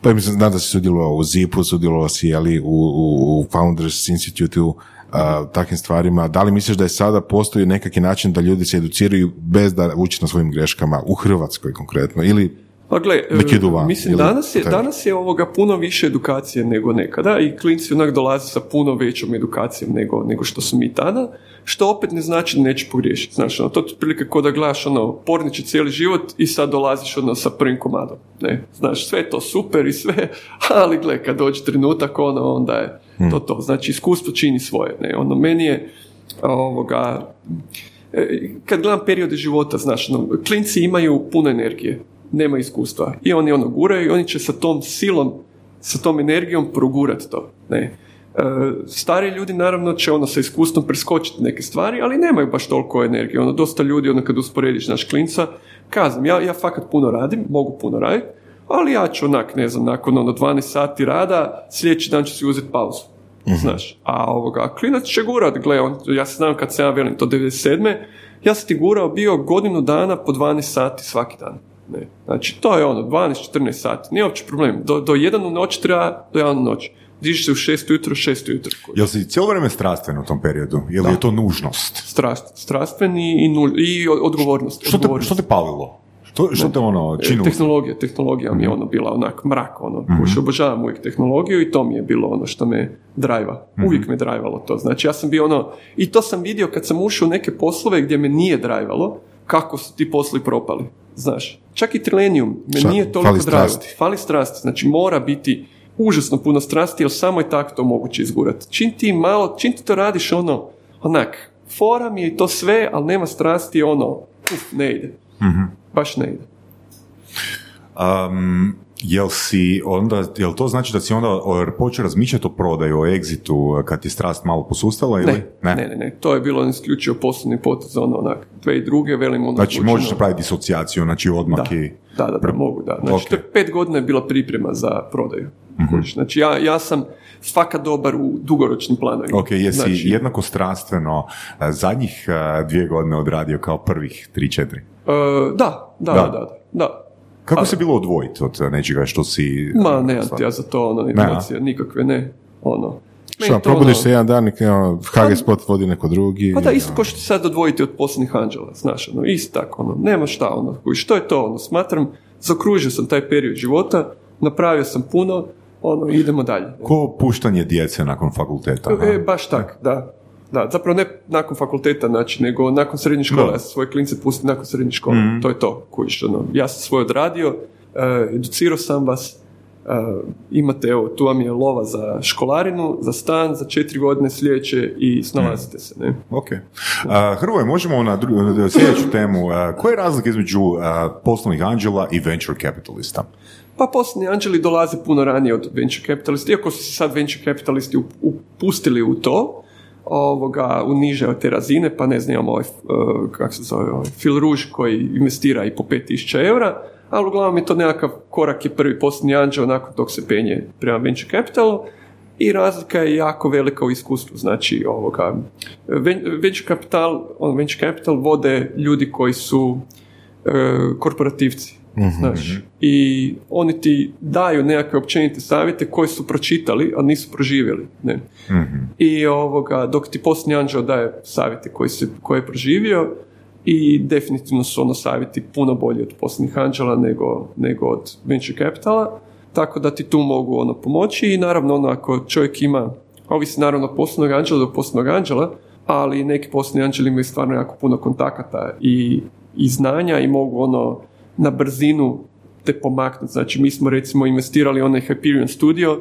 Speaker 4: pa mislim, znam da si sudjelovao u ZIP-u, sudjelovao si ali, u, u, u Founders Institute-u, a, takvim stvarima. Da li misliš da je sada postoji nekakvi način da ljudi se educiraju bez da uči na svojim greškama u Hrvatskoj konkretno? Ili
Speaker 2: Pa gle, e,
Speaker 4: van,
Speaker 2: mislim,
Speaker 4: ili-
Speaker 2: danas je,
Speaker 4: taj.
Speaker 2: danas je ovoga puno više edukacije nego nekada i klinci onak dolaze sa puno većom edukacijom nego, nego što su mi tada, što opet ne znači da neće pogriješiti. Znaš, ono, to je otprilike kao da gledaš ono, porniče cijeli život i sad dolaziš ono sa prvim komadom. Ne? Znaš, sve je to super i sve, *laughs* ali gle, kad dođe trenutak, ono, onda je to to. Znači, iskustvo čini svoje. Ne? Ono, meni je ovoga, E, kad gledam periode života, znaš, ono, klinci imaju puno energije, nema iskustva i oni ono guraju i oni će sa tom silom, sa tom energijom progurati to, ne. E, stari ljudi naravno će ono sa iskustvom preskočiti neke stvari, ali nemaju baš toliko energije. Ono, dosta ljudi, ono kad usporediš naš klinca, kazam, ja, ja fakat puno radim, mogu puno raditi, ali ja ću onak, ne znam, nakon ono 12 sati rada, sljedeći dan ću si uzeti pauzu. Znaš, a ovoga, klinac će gurat, gle, on, ja se znam kad se ja velim to 97. Ja sam ti gurao bio godinu dana po 12 sati svaki dan. Ne. Znači, to je ono, 12-14 sati, nije uopće problem. Do, do jedan u noć treba, do jedan u noć. Dižiš se u 6 ujutro, 6 ujutro.
Speaker 3: Jel si cijelo vrijeme strastven u tom periodu? Jel je to nužnost?
Speaker 2: Strast, strastveni i, nul, i odgovornost.
Speaker 3: Što te,
Speaker 2: odgovornost.
Speaker 3: što te palilo? Što, što te ono
Speaker 2: E,
Speaker 3: činilo?
Speaker 2: Tehnologija, tehnologija mi je ono bila onak mrak, ono, mm obožavam uvijek tehnologiju i to mi je bilo ono što me drajva. Uvijek me drajvalo to. Znači ja sam bio ono, i to sam vidio kad sam ušao u neke poslove gdje me nije drajvalo, kako su ti poslovi propali. Znaš, čak i Trilenium me
Speaker 4: Šta?
Speaker 2: nije toliko
Speaker 4: Fali
Speaker 2: drajvalo.
Speaker 4: strasti.
Speaker 2: Fali strasti. Znači mora biti užasno puno strasti, jer samo je tako to moguće izgurati. Čim ti malo, čim ti to radiš ono, onak, fora mi je i to sve, ali nema strasti, ono, uf, ne ide. Baš ne ide.
Speaker 3: Um, jel si onda, jel to znači da si onda o, počeo razmišljati o prodaju, o egzitu kad ti strast malo posustala ili?
Speaker 2: Ne, ne, ne, ne, to je bilo isključivo poslovni potez, ono, onak, dve i druge, velim, ono,
Speaker 3: Znači
Speaker 2: slučajno-
Speaker 3: možeš napraviti disocijaciju, znači odmah
Speaker 2: da,
Speaker 3: i...
Speaker 2: da, da, da, mogu, da. Znači,
Speaker 3: Ok.
Speaker 2: to je pet godina je bila priprema za prodaju. Kužiš, Znači, ja, ja sam fakat dobar u dugoročnim planovima.
Speaker 3: Ok, jesi
Speaker 2: znači,
Speaker 3: jednako strastveno a, zadnjih a, dvije godine odradio kao prvih tri, četiri?
Speaker 2: e, da, da,
Speaker 3: Da.
Speaker 2: da, da, da.
Speaker 3: Kako se bilo odvojiti od a, nečega što si...
Speaker 2: Ma, ne, ja za to, ono, emocije, nikakve, ne, ono. Meni
Speaker 4: Šta,
Speaker 2: to,
Speaker 4: probudiš
Speaker 2: ono-
Speaker 4: se jedan dan i ono, HG Spot vodi neko drugi.
Speaker 2: Pa da, isto
Speaker 4: ono,
Speaker 2: ko što ti sad odvojiti od poslovnih anđela, znaš, ono, isto tako, ono, nema šta, ono, koji, što je to, ono, smatram, zakružio sam taj period života, napravio sam puno, ono, idemo dalje.
Speaker 3: Ko puštanje djece nakon fakulteta?
Speaker 2: E, baš tak, da. Da, zapravo ne nakon fakulteta, znači, nego nakon srednje škole.
Speaker 3: Da.
Speaker 2: Ja sam svoje klince pustio nakon srednje škole. To je to, kužiš, ono. Ja sam svoje odradio, e, educirao sam vas, e, imate, evo, tu vam je lova za školarinu, za stan, za četiri godine sljedeće i snalazite se, ne?
Speaker 3: Ok. A, Hrvoje, možemo na, dru- na sljedeću *laughs* temu. A, koja je razlika između poslovnih anđela i venture capitalista?
Speaker 2: Pa poslovni anđeli dolaze puno ranije od venture capitalista, iako su se sad venture capitalisti up- upustili u to, ovoga, u niže od te razine, pa ne znam, imamo ovaj, uh, kako se zove, ovaj, Phil Rouge koji investira i po 5000 eura, ali uglavnom je to nekakav korak je prvi poslovni anđel, nakon tog se penje prema venture capitalu, i razlika je jako velika u iskustvu, znači ovoga, ven- venture capital, on venture capital vode ljudi koji su e, korporativci, znaš, i oni ti daju nekakve općenite savjete koje su pročitali, a nisu proživjeli, ne. I ovoga, dok ti posljednji anđeo daje savjete koji, se, koje je proživio i definitivno su ono savjeti puno bolji od posljednjih anđela nego, nego od venture capitala, tako da ti tu mogu ono pomoći i naravno ono ako čovjek ima, ovisi naravno od poslovnog anđela do poslovnog anđela, ali neki poslovni anđeli imaju stvarno jako puno kontakata i, i znanja i mogu ono na brzinu te pomaknuti. Znači mi smo recimo investirali onaj Hyperion Studio,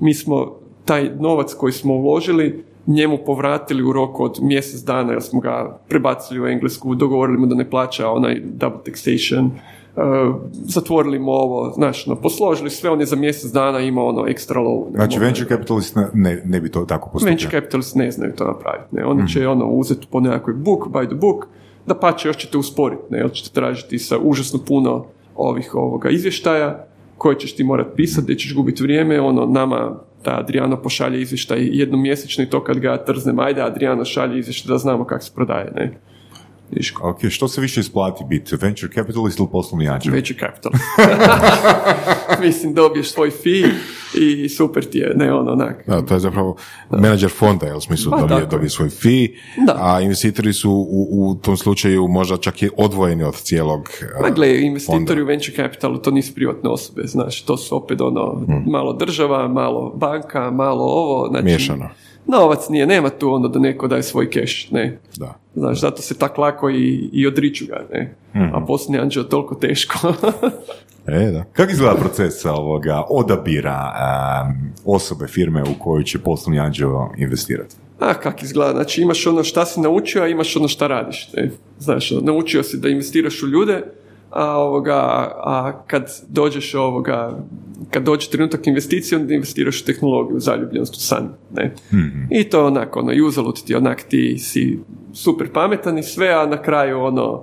Speaker 2: mi smo taj novac koji smo uložili njemu povratili u roku od mjesec dana jer smo ga prebacili u Englesku, dogovorili mu da ne plaća onaj double taxation, uh, zatvorili mu ovo, znaš, no, posložili sve, on je za mjesec dana imao ono ekstra low. ne,
Speaker 3: Znači, venture capitalist ne, ne bi to tako postupio.
Speaker 2: Venture capitalists ne znaju to napraviti. Ne? Oni će ono uzeti po nekakvoj book by the book, da pa će još ćete usporiti, ne? jer ćete tražiti sa užasno puno ovih ovoga izvještaja koje ćeš ti morat pisati, gdje ćeš gubiti vrijeme, ono nama da Adriano pošalje izvještaj jednom mjesečno i to kad ga trznem, ajde Adriano šalje izvještaj da znamo kako se prodaje, ne? Viš,
Speaker 3: Ok, što se više isplati biti? Venture capitalist ili poslovni anđel?
Speaker 2: Venture capital. *laughs* *laughs* mislim, dobiješ svoj fee i super ti je, ne ono, onak.
Speaker 4: Da, to je zapravo menadžer fonda, jel, u smislu
Speaker 2: Pa,
Speaker 4: dobije, dobije svoj fee,
Speaker 2: Da.
Speaker 4: a investitori su u, u tom slučaju možda čak i odvojeni od cijelog uh,
Speaker 2: Ma gle, investitori
Speaker 4: fonda.
Speaker 2: u venture capitalu to nisu privatne osobe, znaš, to su opet ono,
Speaker 4: Hmm.
Speaker 2: malo država, malo banka, malo ovo, znači...
Speaker 4: Miješano.
Speaker 2: Novac nije, nema tu onda da neko daje svoj keš, ne.
Speaker 4: Da.
Speaker 2: Znaš, zato se tak lako i, i odriču ga, ne.
Speaker 4: Hmm.
Speaker 2: A posljednji anđeo toliko teško. *laughs*
Speaker 4: E, da.
Speaker 3: Kako izgleda proces ovoga odabira em, osobe, firme u koju će poslovni anđeo investirati?
Speaker 2: A kak izgleda, znači imaš ono šta si naučio, a imaš ono šta radiš. Ne? Znaš, ono, naučio si da investiraš u ljude, a, ovoga, a kad dođeš ovoga, kad dođe trenutak investicije, onda investiraš u tehnologiju, zaljubljenost u san. Ne? I to onako, ono, i uzalud ti onak ti si super pametan i sve, a na kraju ono,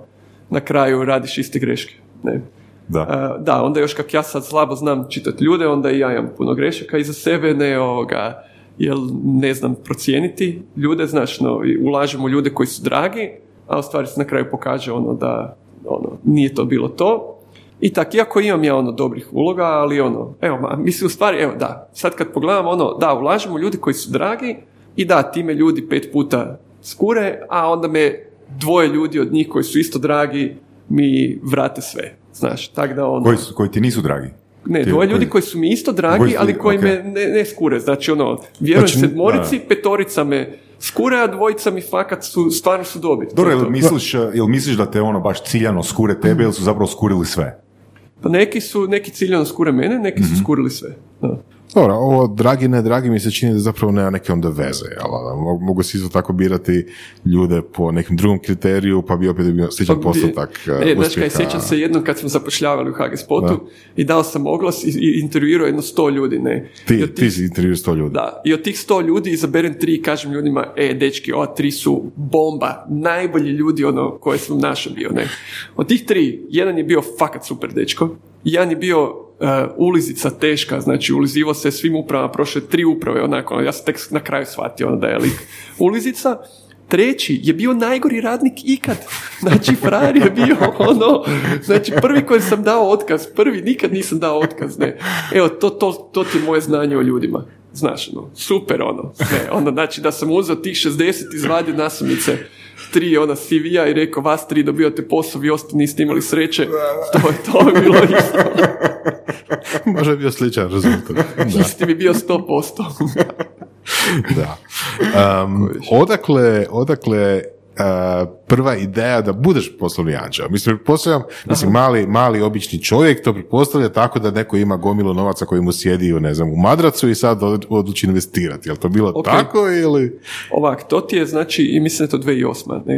Speaker 2: na kraju radiš iste greške. Ne?
Speaker 3: Da.
Speaker 2: E, da, onda još kak ja sad slabo znam čitati ljude, onda i ja imam puno grešaka iza sebe, ne ovoga, jel ne znam procijeniti ljude, znaš, no, ulažemo u ljude koji su dragi, a u stvari se na kraju pokaže ono da ono, nije to bilo to. I tak, iako imam ja ono dobrih uloga, ali ono, evo, ma, mislim u stvari, evo da, sad kad pogledam ono, da, ulažemo u ljude koji su dragi i da, time ljudi pet puta skure, a onda me dvoje ljudi od njih koji su isto dragi mi vrate sve, znaš, tak da ono...
Speaker 3: Koji, su, koji ti nisu dragi?
Speaker 2: Ne,
Speaker 3: Ti-
Speaker 2: dvoje ljudi
Speaker 3: koji-
Speaker 2: su mi isto dragi,
Speaker 3: Koji su-
Speaker 2: ali koji
Speaker 3: ok.
Speaker 2: me ne, ne skure. Znači, ono, vjerujem
Speaker 4: Znači,
Speaker 2: sedmorici, petorica me skure, a dvojica mi fakat su, stvarno su dobri.
Speaker 3: Dobro, jel misliš, jel misliš da te ono baš ciljano skure tebe ili su zapravo skurili sve?
Speaker 2: Pa neki su, neki ciljano skure mene, neki
Speaker 3: Mhm.
Speaker 2: su skurili sve. Da.
Speaker 4: Dobro, ovo dragi, ne dragi mi se čini da zapravo nema neke onda veze, jel? Ono, Mo- Mogu si isto tako birati ljude po nekim drugom kriteriju, pa bi opet bio sličan
Speaker 2: Pa
Speaker 4: postotak uh,
Speaker 2: E, znaš kaj, sjećam se jednom kad smo zapošljavali u HG Spotu i dao sam oglas i, i intervjuirao jedno sto ljudi, ne.
Speaker 4: Ti, ti si intervjuo sto ljudi.
Speaker 2: Da, i od tih sto ljudi izaberem tri i kažem ljudima, e, dečki, ova tri su bomba, najbolji ljudi ono koje sam našao bio, ne. Od tih tri, jedan je bio fakat super dečko, jedan je bio ulizica teška, znači ulizivo se svim upravama, prošle tri uprave, onako, ja sam tek na kraju shvatio da je lik *laughs* ulizica, Treći je bio najgori radnik ikad. Znači, frajer je bio ono, znači prvi koji sam dao otkaz, prvi nikad nisam dao otkaz, ne. Evo, to, to, to ti je moje znanje o ljudima. Znaš, ono, super ono, sve. Onda, znači, da sam uzeo tih 60, izvadio nasumice, tri ona CV-a i rekao, vas tri dobivate posao, vi ostali niste imali sreće, to je to je bilo isto. *laughs*
Speaker 4: Možda je bio sličan rezultat. Da. *laughs*
Speaker 2: Isti bi bio 100%. *laughs*
Speaker 4: da. Um, odakle, odakle uh, prva ideja da budeš poslovni anđeo? Mislim, pretpostavljam, mislim, mali, mali obični čovjek to pretpostavlja tako da neko ima gomilu novaca koji mu sjedi u, ne znam, u madracu i sad od- odluči investirati. Je li to bilo
Speaker 2: Ok.
Speaker 4: tako ili...
Speaker 2: Ovak, to ti je znači, i mislim da je to 2008. Ne?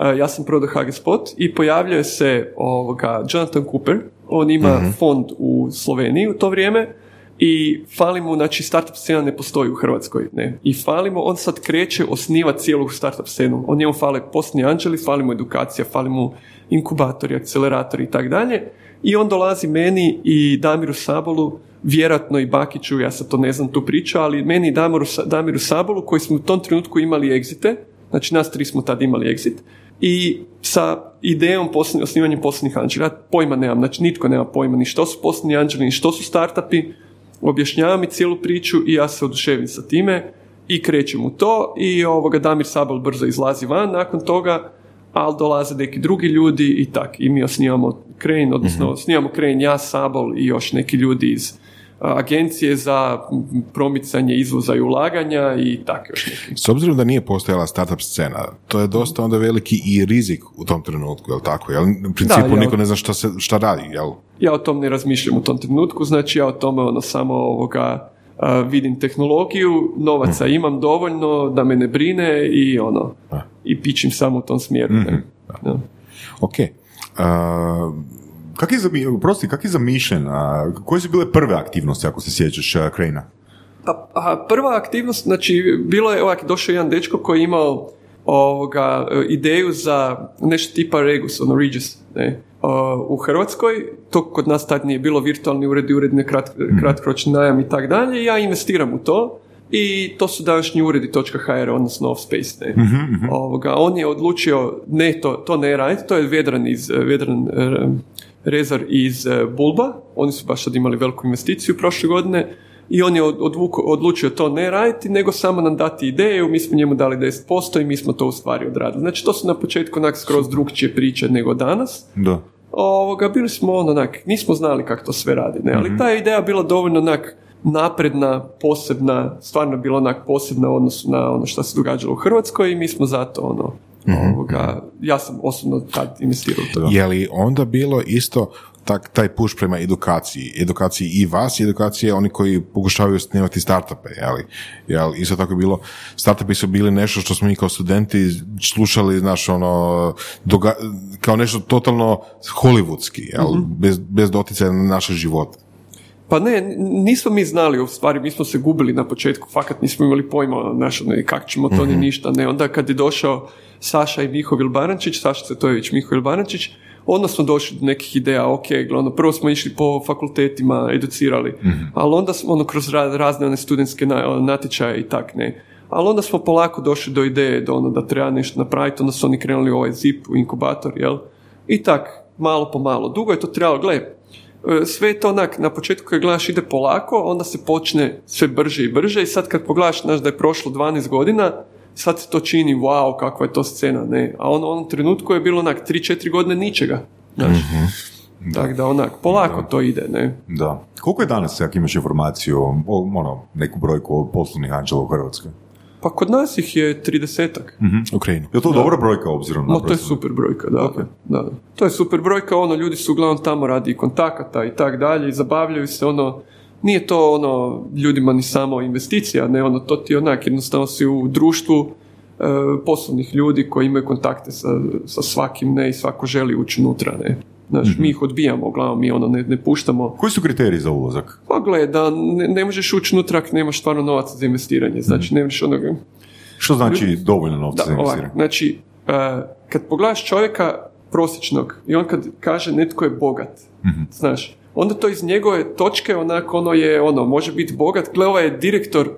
Speaker 2: E, ja sam prodao HG Spot i pojavljuje se ovoga Jonathan Cooper, on ima fond u Sloveniji u to vrijeme i fali mu, znači startup scena ne postoji u Hrvatskoj, ne, i fali mu, on sad kreće osniva cijelu startup scenu, on njemu fale posni anđeli, fali mu edukacija, fali mu inkubatori, akceleratori i tak dalje, i on dolazi meni i Damiru Sabolu, vjerojatno i Bakiću, ja sad to ne znam tu priču, ali meni i Damiru, Damiru Sabolu, koji smo u tom trenutku imali egzite, znači nas tri smo tad imali exit, i sa idejom poslovni, osnivanjem poslovnih anđela. Ja pojma nemam, znači nitko nema pojma ni što su poslovni anđeli, ni što su startupi, objašnjava mi cijelu priču i ja se oduševim sa time i krećem u to i ovoga Damir Sabel brzo izlazi van nakon toga, ali dolaze neki drugi ljudi i tak. I mi osnivamo Crane, odnosno osnivamo Crane, ja, Sabol i još neki ljudi iz agencije za promicanje izvoza i ulaganja i tak još neki.
Speaker 4: S obzirom da nije postojala startup scena, to je dosta onda veliki i rizik u tom trenutku, jel tako? Jel? U principu
Speaker 2: Da, ja-
Speaker 4: niko ne zna šta, se, šta radi, jel?
Speaker 2: Ja o tom ne razmišljam u tom trenutku, znači ja o tome ono samo ovoga vidim tehnologiju, novaca imam dovoljno da me ne brine i ono,
Speaker 4: A.
Speaker 2: i pičim samo u tom smjeru. ne. Da.
Speaker 4: Ok. Uh,
Speaker 3: Kak je, prosti, kak je zamišljen? A, koje su bile prve aktivnosti, ako se sjećaš, a, Krejna?
Speaker 2: Pa, a, prva aktivnost, znači, bilo je, ovak, došao je jedan dečko koji je imao ovoga, ideju za nešto tipa Regus, ono Regis, ne, o, u Hrvatskoj, to kod nas tad nije bilo virtualni uredi, uredni krat, kratkoročni najam i tak dalje, ja investiram u to i to su današnji uredi .hr, odnosno Offspace. Ne. Ovoga, on je odlučio ne to, to ne raditi, to je Vedran iz, Vedran, rezar iz e, Bulba, oni su baš sad imali veliku investiciju prošle godine, i on je od- odvuko- odlučio to ne raditi, nego samo nam dati ideju, mi smo njemu dali 10% i mi smo to u stvari odradili. Znači to su na početku onak skroz drugčije priče nego danas.
Speaker 3: Da.
Speaker 2: Ovoga, bili smo ono, onak, nismo znali kako to sve radi, ne, ali ta je ideja bila dovoljno onak napredna, posebna, stvarno bila onak posebna u odnosu na ono što se događalo u Hrvatskoj i mi smo zato ono, ovoga, ja sam osobno tad investirao u to.
Speaker 4: Je li onda bilo isto tak, taj push prema edukaciji, edukaciji i vas i edukacije oni koji pokušavaju snimati startupe, jeli? Jel, isto tako je bilo, startupi su bili nešto što smo mi kao studenti slušali, znaš, ono, doga- kao nešto totalno hollywoodski, jel? Bez, bez doticaja na naše živote.
Speaker 2: Pa ne, nismo mi znali, u stvari mi smo se gubili na početku, fakat nismo imali pojma, znaš, ono, i kak ćemo to ni ništa, ne, onda kad je došao Saša i Mihovil Barančić, Saša Cvetojević, Mihovil Barančić, onda smo došli do nekih ideja, ok, gle, ono, prvo smo išli po fakultetima, educirali, ali onda smo, ono, kroz ra- razne one studentske ono, natječaje i tak, ne, ali onda smo polako došli do ideje do ono da treba nešto napraviti, onda su oni krenuli u ovaj zip, u inkubator, jel? I tak, malo po malo. Dugo je to trebalo, gle, sve je to onak, na početku kad gledaš ide polako, onda se počne sve brže i brže i sad kad pogledaš, znaš da je prošlo 12 godina, sad se to čini, wow, kakva je to scena, ne, a ono, onom trenutku je bilo onak 3-4 godine ničega, znaš. Tako da onak, polako to ide, ne.
Speaker 3: Da. Koliko je danas, ako imaš informaciju, o, o, ono, neku brojku o poslovnih anđela u Hrvatskoj?
Speaker 2: Pa kod nas ih je 30
Speaker 4: Ukrajinu.
Speaker 3: Je to dobra brojka obzirom na
Speaker 2: Ma to je super brojka, da. da. To je super brojka, ono, ljudi su uglavnom tamo radi kontakata i tak dalje i zabavljaju se, ono, nije to ono ljudima ni samo investicija, ne, ono, to ti je onak, jednostavno si u društvu e, poslovnih ljudi koji imaju kontakte sa, sa svakim, ne, i svako želi ući unutra, ne. Znaš, mi ih odbijamo, uglavnom mi ono ne, ne puštamo.
Speaker 3: Koji su kriteriji za ulazak?
Speaker 2: Pa gle, da ne, ne možeš ući unutra ako nemaš stvarno novaca za investiranje, znači ne možeš ono,
Speaker 3: Što znači dovoljno novca
Speaker 2: da,
Speaker 3: za investiranje?
Speaker 2: znači, e, kad pogledaš čovjeka prosječnog i on kad kaže netko je bogat, znaš, onda to iz njegove točke onako ono je ono, može biti bogat, gle ovaj je direktor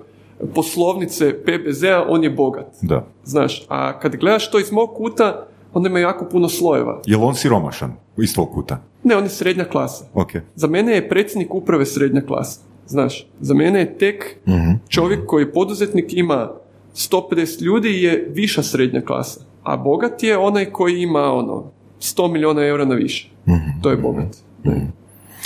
Speaker 2: poslovnice PBZ-a, on je bogat,
Speaker 3: Da.
Speaker 2: znaš, a kad gledaš to iz mog kuta, onda ima jako puno slojeva.
Speaker 3: Je li on siromašan? Iz tog kuta?
Speaker 2: Ne, on je srednja klasa.
Speaker 3: Ok.
Speaker 2: Za mene je predsjednik uprave srednja klasa. Znaš, za mene je tek čovjek koji je poduzetnik ima 150 ljudi i je viša srednja klasa. A bogat je onaj koji ima ono 100 milijuna eura na više. To je bogat. Ne.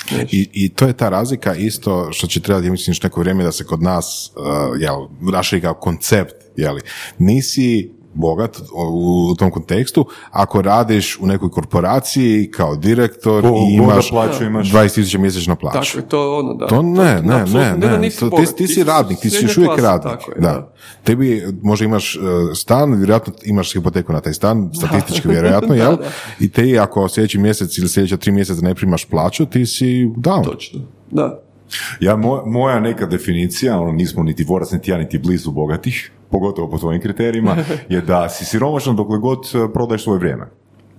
Speaker 2: Znači,
Speaker 4: I, I to je ta razlika isto što će trebati, mislim, neko vrijeme da se kod nas, uh, jel, raširi kao koncept, jeli, nisi bogat u, tom kontekstu ako radiš u nekoj korporaciji kao direktor i
Speaker 3: da
Speaker 4: imaš
Speaker 3: plaću imaš.
Speaker 4: 20.000 mjesečno plaću.
Speaker 2: Tako je, to ono, da.
Speaker 4: To ne, ne, ne,
Speaker 2: da
Speaker 4: ne,
Speaker 2: nisi
Speaker 4: to, ti, ti si radnik, ti si još uvijek
Speaker 2: klasa,
Speaker 4: radnik.
Speaker 2: tako je,
Speaker 4: da. Tebi možda imaš uh, stan, vjerojatno imaš hipoteku na taj stan, statistički *laughs* vjerojatno, jel?
Speaker 2: Da, da.
Speaker 4: I ti ako sljedeći mjesec ili sljedeća tri mjeseca ne primaš plaću, ti si down.
Speaker 2: Točno. Da.
Speaker 3: Ja, moj- moja neka definicija, ono, nismo niti vorac, niti ja, niti blizu bogatih, pogotovo po tvojim kriterijima, *laughs* je da si siromašan dokle god eh, prodaješ svoje vrijeme.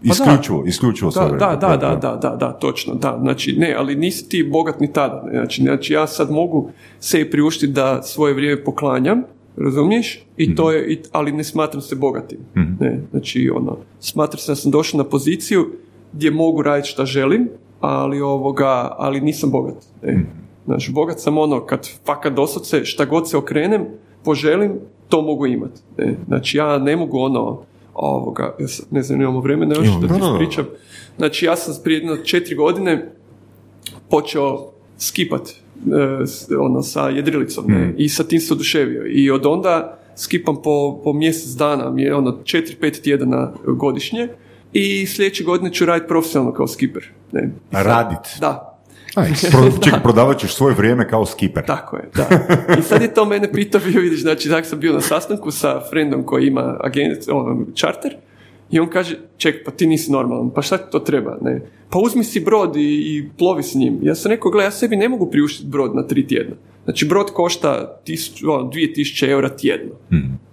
Speaker 3: Isključivo, isključivo svoje
Speaker 2: Pa Da, da, da, da, da, da, da, točno, da. Znači, ne, ali nisi ti bogat ni tada. Znači, znači, ja sad mogu se priuštiti da svoje vrijeme poklanjam, razumiješ? I to je, i- ali ne smatram se bogatim. Ne, znači, ono, smatram se da sam došao na poziciju gdje mogu raditi šta želim, ali ovoga, ali nisam bogat. Ne? Znači, bogat sam ono, kad fakat doslovce šta god se okrenem, poželim, to mogu imati. Ne? Znači, ja ne mogu ono, ovoga, ne znam, imamo vremena još da ti ispričam. Znači, ja sam prije jedno četiri godine počeo skipat e, s- ono, sa jedrilicom ne, i sa tim se oduševio. I od onda skipam po, po mjesec dana, mi je ono 4-5 tjedana godišnje i sljedeće godine ću raditi profesionalno kao skiper. Ne.
Speaker 3: Radit.
Speaker 2: Da, *laughs*
Speaker 3: Pro, čekaj, prodavat ćeš svoje vrijeme kao skiper.
Speaker 2: tako je, da. I sad je to mene pitao bio, vidiš, znači, tak sam bio na sastanku sa friendom koji ima agent, ono, charter, i on kaže, ček, pa ti nisi normalan, pa šta ti to treba, ne? Pa uzmi si brod i, i plovi s njim. Ja sam rekao, gle, ja sebi ne mogu priuštiti brod na tri tjedna. Znači, brod košta ono, 2000 eura tjedno.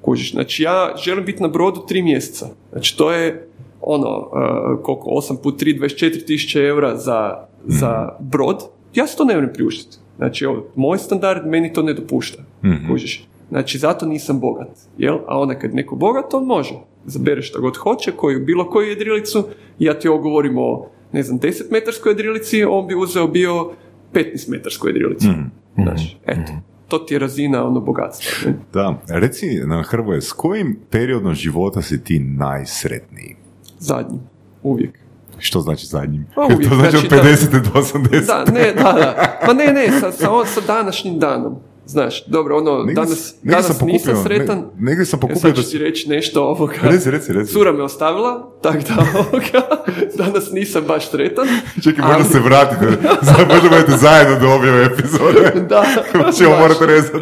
Speaker 2: Kužiš, znači, ja želim biti na brodu tri mjeseca. Znači, to je, ono, uh, koliko, 8 put 3, 24 tisuće eura za, za brod. Ja se to ne moram priuštiti. Znači, ovo, moj standard meni to ne dopušta. Kužiš. Znači, zato nisam bogat. Jel? A onda kad neko bogat, on može. Zabere šta god hoće, koju, bilo koju jedrilicu, ja ti ovo govorim o ne znam, 10 metarskoj jedrilici, on bi uzeo bio 15 metarskoj jedrilici. Znaš, eto, to ti je razina ono bogatstva. Ne?
Speaker 3: Da, reci nam Hrvoje, s kojim periodom života si ti najsretniji?
Speaker 2: Zadnji, uvijek.
Speaker 3: Što znači zadnjim?
Speaker 2: Pa *laughs* uvijek,
Speaker 3: to znači od
Speaker 2: znači da-
Speaker 3: 50. do 80.
Speaker 2: Da, ne, da, da. Pa ne, ne, sa, sa, sa današnjim danom. Znaš, dobro, ono,
Speaker 3: Negdje
Speaker 2: danas,
Speaker 3: negdje sam
Speaker 2: danas nisam
Speaker 3: pokupio-
Speaker 2: sretan.
Speaker 3: ne- negdje sam
Speaker 2: E,
Speaker 3: pokupio
Speaker 2: sad
Speaker 3: da
Speaker 2: ću
Speaker 3: s-
Speaker 2: ti reći nešto ovoga.
Speaker 3: Reci, reci, reci.
Speaker 2: Cura me ostavila, tako da ovoga, *laughs* danas nisam baš sretan.
Speaker 3: Čekaj, možda
Speaker 2: ali-
Speaker 3: se vratite. *laughs* Možda budete zajedno do objave epizode.
Speaker 2: Da,
Speaker 3: Ćemo
Speaker 2: baš.
Speaker 3: morati rezati.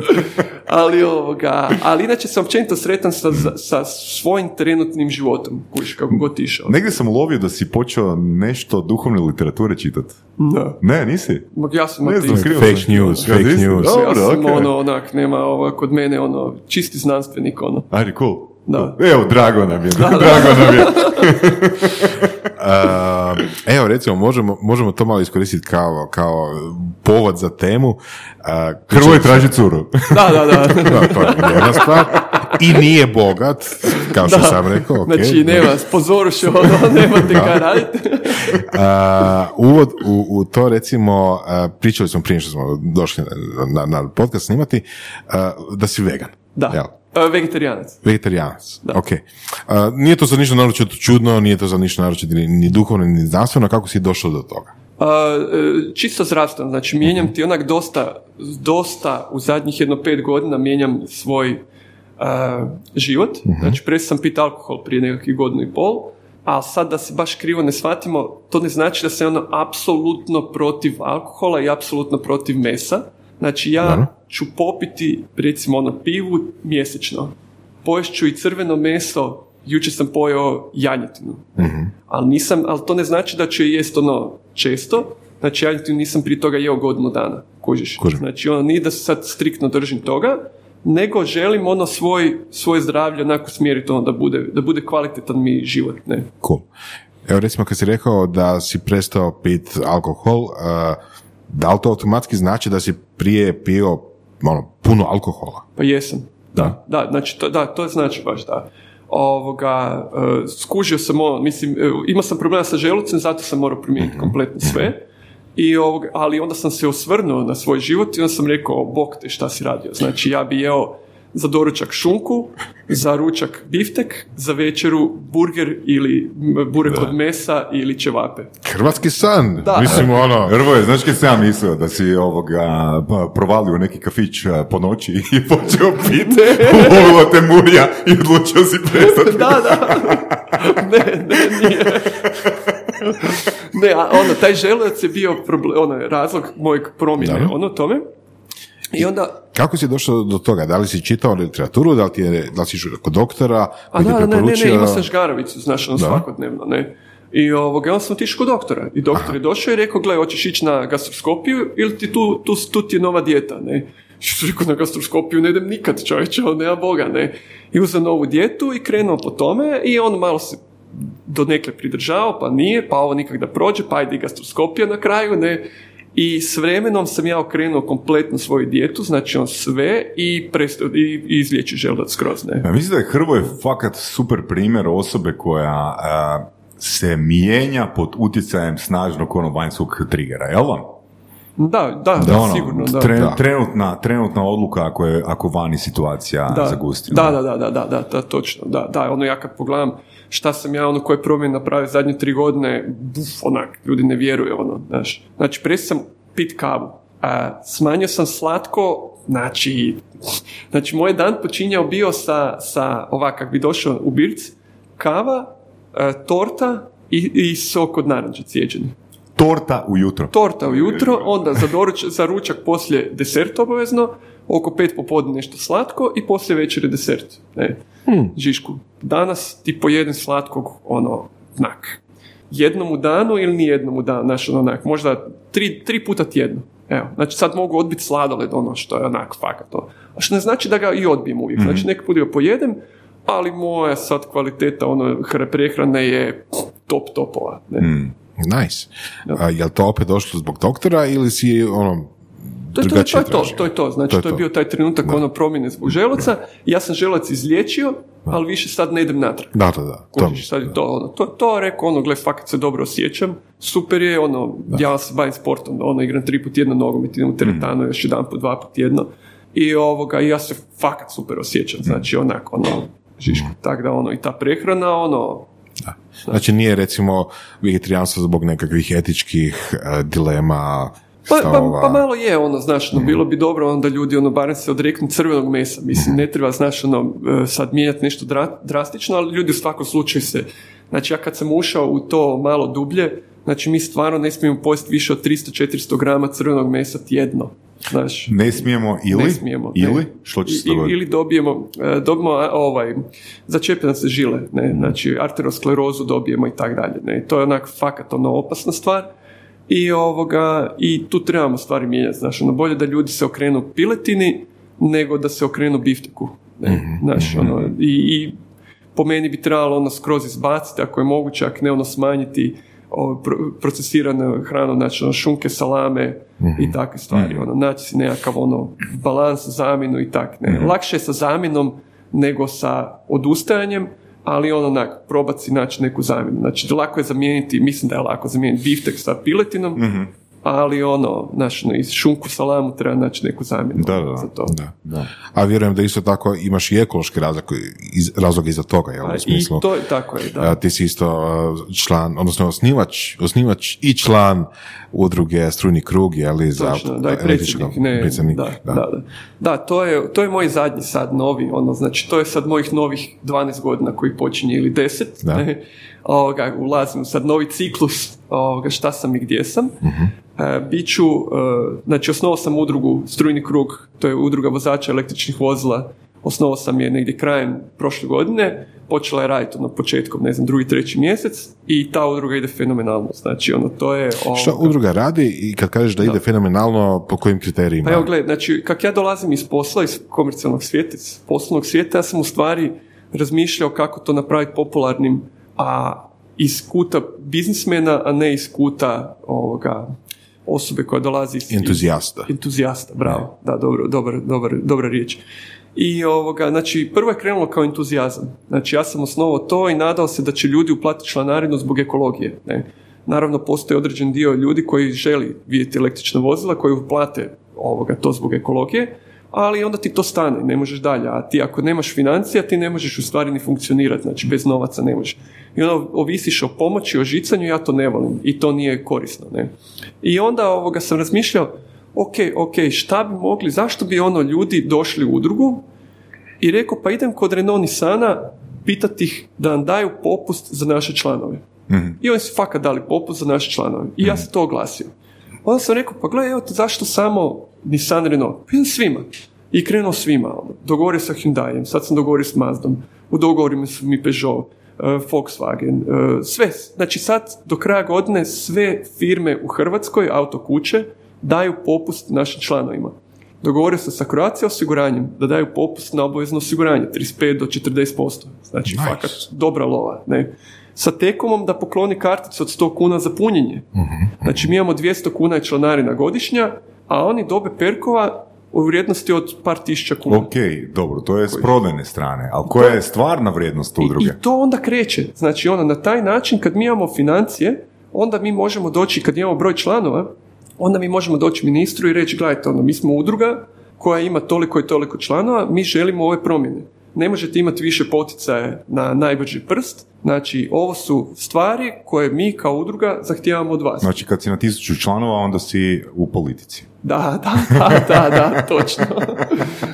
Speaker 2: Ali ovoga, ali inače sam općenito sretan sa, sa svojim trenutnim životom, kuš, kako god ti išao.
Speaker 3: Negdje sam ulovio da si počeo nešto duhovne literature čitati.
Speaker 2: Da.
Speaker 3: Ne, nisi?
Speaker 2: Ma Ja sam
Speaker 3: Ne znam, krivo
Speaker 4: Fake news,
Speaker 3: Ja,
Speaker 4: fake
Speaker 3: nisi?
Speaker 4: news.
Speaker 3: Dobro,
Speaker 2: ja sam
Speaker 3: okej.
Speaker 2: ono, onak, nema ovo, kod mene ono, čisti znanstvenik, ono.
Speaker 3: Ajde, cool.
Speaker 2: Da.
Speaker 3: Evo, drago nam je. Drago nam je. *laughs*
Speaker 4: Uh, evo recimo možemo, možemo to malo iskoristiti kao, kao povod za temu. Uh,
Speaker 3: Hrvoje traži curu.
Speaker 2: Da, da, da. *laughs*
Speaker 4: Da, to je jedna stvar. I nije bogat, kao što sam rekao. ok.
Speaker 2: Znači, nema, spozoruš, ono, nemate kaj raditi.
Speaker 4: Uh, uvod u, u to recimo, uh, pričali smo prije što smo došli na, na, na podcast snimati, uh, da si vegan.
Speaker 2: Da,
Speaker 4: Jel?
Speaker 2: E, vegetarijanac.
Speaker 4: Vegetarijanac,
Speaker 2: Da.
Speaker 4: ok. Uh, nije to za ništa naročito čudno, nije to za ništa naročito ni, ni duhovno, ni znanstveno, kako si došao do toga?
Speaker 2: A, e, čisto zdravstveno, znači mijenjam ti onak dosta, dosta u zadnjih jedno pet godina mijenjam svoj a, život, znači prestao sam piti alkohol prije nekakvih godinu i pol, a sad da se baš krivo ne shvatimo, to ne znači da sam ono apsolutno protiv alkohola i apsolutno protiv mesa. Znači ja
Speaker 4: Dobro.
Speaker 2: ću popiti recimo ono pivu mjesečno. Pojest ću i crveno meso, jučer sam pojeo janjetinu. Ali nisam, ali to ne znači da ću je jest ono često, znači janjetinu nisam prije toga jeo godinu dana, kužiš.
Speaker 4: Kužim.
Speaker 2: Znači ono nije da se sad striktno držim toga, nego želim ono svoj, svoje zdravlje onako smjeriti ono da bude, da bude kvalitetan mi život, ne.
Speaker 4: Cool. Evo recimo kad si rekao da si prestao pit alkohol, uh, da li to automatski znači da si prije pio ono, puno alkohola?
Speaker 2: Pa jesam.
Speaker 4: Da.
Speaker 2: Da, znači, to, da, to znači baš da. Ovoga, e, skužio sam ono, mislim, e, imao sam problema sa želucem, zato sam morao promijeniti kompletno sve. I ovoga, ali onda sam se osvrnuo na svoj život i onda sam rekao, bog te šta si radio. Znači, ja bi jeo za doručak šunku, za ručak biftek, za večeru burger ili burek od mesa ili ćevape.
Speaker 4: Hrvatski san!
Speaker 2: Da.
Speaker 4: Mislim, ono...
Speaker 3: Hrvoje, znaš kaj sam mislio? Da si ovoga pa, provalio neki kafić po noći *laughs* i počeo pit, ulovilo te murija i odlučio si prestati. *laughs*
Speaker 2: da, da. Ne, ne, nije. Ne, a ono, taj želudac je bio problem, ono, razlog mojeg promjene, ono tome. I onda,
Speaker 4: Kako si došao do toga? Da li si čitao literaturu, da li, ti je, da li si išao kod doktora?
Speaker 2: a da, ne, ne, ne, imao sam žgaravicu, znaš, ono, svakodnevno, ne. I ovoga, onda sam otišao kod doktora. I doktor je došao i rekao, gle, hoćeš ići na gastroskopiju ili ti tu, tu, tu ti je nova dijeta, ne. Sam rekao, na gastroskopiju ne idem nikad, čovječe, ono, nema Boga, ne. I uzeo novu dijetu i krenuo po tome i on malo se do nekle pridržavao, pa nije, pa ovo nikak da prođe, pa ajde i gastroskopija na kraju, ne. I s vremenom sam ja okrenuo kompletno svoju dijetu, znači on sve i, prestao, i, i izliječi želudac skroz, ne.
Speaker 3: Ja mislim da je Hrvoje fakat super primjer osobe koja a, se mijenja pod utjecajem snažnog ono vanjskog trigera, jel vam?
Speaker 2: Da, da,
Speaker 3: Da, ono,
Speaker 2: sigurno, da.
Speaker 3: tren-
Speaker 4: Da.
Speaker 3: Trenutna, trenutna odluka ako, je, ako vani situacija
Speaker 2: da.
Speaker 3: zagusti.
Speaker 2: Da,
Speaker 3: ono.
Speaker 2: da, da, da, da, da, da, točno, da, da, ono ja kad pogledam šta sam ja ono koje promjene napravio zadnje tri godine, buf, onak, ljudi ne vjeruju, ono, znaš. Znači, prestao sam pit kavu, a, smanjio sam slatko, znači, znači, moj dan počinjao bio sa, sa ovak, kak bi došao u birc, kava, e, torta i, i sok od naranđa cijeđeni.
Speaker 3: Torta ujutro.
Speaker 2: torta ujutro, onda za, doruč, za ručak poslije desert obavezno, oko pet popodne nešto slatko i poslije večere desert. Ne? Žišku. Danas ti pojedem slatkog, ono, znak. Jednom u danu ili ni jednom u danu, znaš, ono, onak, možda tri, tri puta tjedno. Evo, znači sad mogu odbiti sladoled, ono što je onak fakat to. A što ne znači da ga i odbijem uvijek. Znači neki put ga pojedem, ali moja sad kvaliteta ono, hr- prehrane je top topova. Ne?
Speaker 4: Nice. A, je li to opet došlo zbog doktora ili si ono
Speaker 2: to je to, to, je to, to je to. Znači,
Speaker 4: To je
Speaker 2: to je bio taj trenutak ono promjene zbog želuca. Ja sam želac izliječio, ali više sad ne idem natrag.
Speaker 4: Da, da, da. To,
Speaker 2: Kužiš, sad je to, ono, to, to rekao, ono, gle, fakat se dobro osjećam, super je, ono, ja se bavim sportom, ono, igram tri put tjedno nogomet, idem u teretanu, još jedan put, dva put tjedno, i ovoga, ja se fakat super osjećam, znači, onako, ono, žiško, tak da, ono, i ta prehrana, ono,
Speaker 4: Da. Znači nije recimo vegetarijanstvo zbog nekakvih etičkih e, dilema,
Speaker 2: Pa, pa, pa malo je ono, znaš, no, bilo bi dobro onda ljudi ono barem se odreknu crvenog mesa. Mislim, ne treba, znaš, ono, e, sad mijenjati nešto dra- drastično, ali ljudi u svakom slučaju se... Znači, ja kad sam ušao u to malo dublje, znači mi stvarno ne smijemo pojesti više od 300-400 grama crvenog mesa tjedno. Znaš,
Speaker 3: Ne smijemo ili?
Speaker 2: ne smijemo.
Speaker 3: Ili?
Speaker 2: ne.
Speaker 3: Što će se?
Speaker 2: Ili dobijemo, e, dobijemo ovaj, začepe se žile, ne, znači arterosklerozu dobijemo i tak dalje, ne, to je onak fakat ono opasna stvar i ovoga, i tu trebamo stvari mijenjati, znaš, ono bolje da ljudi se okrenu piletini nego da se okrenu bifteku, ne, znaš, ono, i, i po meni bi trebalo ono skroz izbaciti ako je moguće, ako ne ono smanjiti ovo, pro- procesiranu hranu, znači ono, šunke, salame i takve stvari, ono, naći si nekakav ono balans, zamjenu i tak, ne. Lakše je sa zamjenom nego sa odustajanjem, ali ono onak, probat si naći neku zamjenu. Znači, lako je zamijeniti, mislim da je lako zamijeniti biftek sa piletinom, ali ono, znaš, ono, iz šunku salamu treba naći neku zamjenu
Speaker 3: Da, da,
Speaker 2: za to.
Speaker 4: Da, da. A vjerujem da isto tako imaš i ekološki razlog, iz, razlog iza toga, jel?
Speaker 2: A,
Speaker 4: U smislu,
Speaker 2: I to je tako je, da.
Speaker 4: a, ti si isto član, odnosno osnivač, osnivač i član udruge Strujni krug, je li, za
Speaker 2: Točno, da, i predsjednik, ne,
Speaker 4: predsjednik,
Speaker 2: da, da, da. Da, to je, to je moj zadnji sad novi, ono, znači, to je sad mojih novih 12 godina koji počinje, ili 10,
Speaker 4: Da.
Speaker 2: ne, ovoga, ulazim sad novi ciklus, ovoga, šta sam i gdje sam. E, Biću, e, znači, osnovao sam udrugu Strujni krug, to je udruga vozača električnih vozila, osnovao sam je negdje krajem prošle godine, počela je raditi ono početkom, ne znam, drugi, treći mjesec i ta udruga ide fenomenalno, znači, ono, to je...
Speaker 4: Šta
Speaker 2: ovoga,
Speaker 4: udruga radi i kad kažeš da ide fenomenalno, po kojim kriterijima?
Speaker 2: Pa evo gledaj, znači, kak ja dolazim iz posla, iz komercijalnog svijeta, iz poslovnog svijeta, ja sam u stvari razmišljao kako to napraviti popularnim, a iz kuta biznismena, a ne iz kuta ovoga, osobe koja dolazi iz...
Speaker 4: Entuzijasta.
Speaker 2: Entuzijasta, bravo. Da, dobro, dobar, dobar, dobra riječ. I ovoga, znači, prvo je krenulo kao entuzijazam. Znači, ja sam osnovao to i nadao se da će ljudi uplatiti članarinu zbog ekologije. Ne? Naravno, postoji određen dio ljudi koji želi vidjeti električna vozila, koji uplate ovoga, to zbog ekologije, ali onda ti to stane, ne možeš dalje. A ti ako nemaš financija, ti ne možeš u stvari ni funkcionirati, znači bez novaca ne možeš. I onda ovisiš o pomoći, o žicanju, ja to ne volim i to nije korisno. Ne? I onda ovoga sam razmišljao, ok, ok, šta bi mogli, zašto bi ono ljudi došli u udrugu i rekao, pa idem kod Renault Nissana pitati ih da nam daju popust za naše članove. I oni su fakat dali popust za naše članove. I ja sam to oglasio. Onda sam rekao, pa gledaj, evo te zašto samo Nissan Renault? Pa idem svima. I krenuo svima. Ono. Dogovorio sa Hyundaijem, sad sam dogovorio s Mazdom, u dogovorima su mi Peugeot, e, Volkswagen, e, sve. Znači sad do kraja godine sve firme u Hrvatskoj, auto kuće, daju popust našim članovima. Dogovorio sam sa Croatia osiguranjem da daju popust na obavezno osiguranje, 35 do 40%. Znači,
Speaker 4: Nice.
Speaker 2: fakat dobra lova. Ne? Sa Tekomom da pokloni karticu od 100 kuna za punjenje. Znači, mi imamo 200 kuna članarina godišnja, a oni dobe perkova u vrijednosti od par tisuća kuna.
Speaker 3: Ok, dobro, to je s prodajne strane, ali koja je stvarna vrijednost udruge?
Speaker 2: I, I to onda kreće. Znači, ono, na taj način kad mi imamo financije, onda mi možemo doći, kad imamo broj članova, onda mi možemo doći ministru i reći, gledajte, ono, mi smo udruga koja ima toliko i toliko članova, mi želimo ove promjene. Ne možete imati više poticaje na najbrži prst, znači ovo su stvari koje mi kao udruga zahtijevamo od vas.
Speaker 3: Znači, kad si na tisuću članova, onda si u politici.
Speaker 2: Da, da, da, da, da, točno.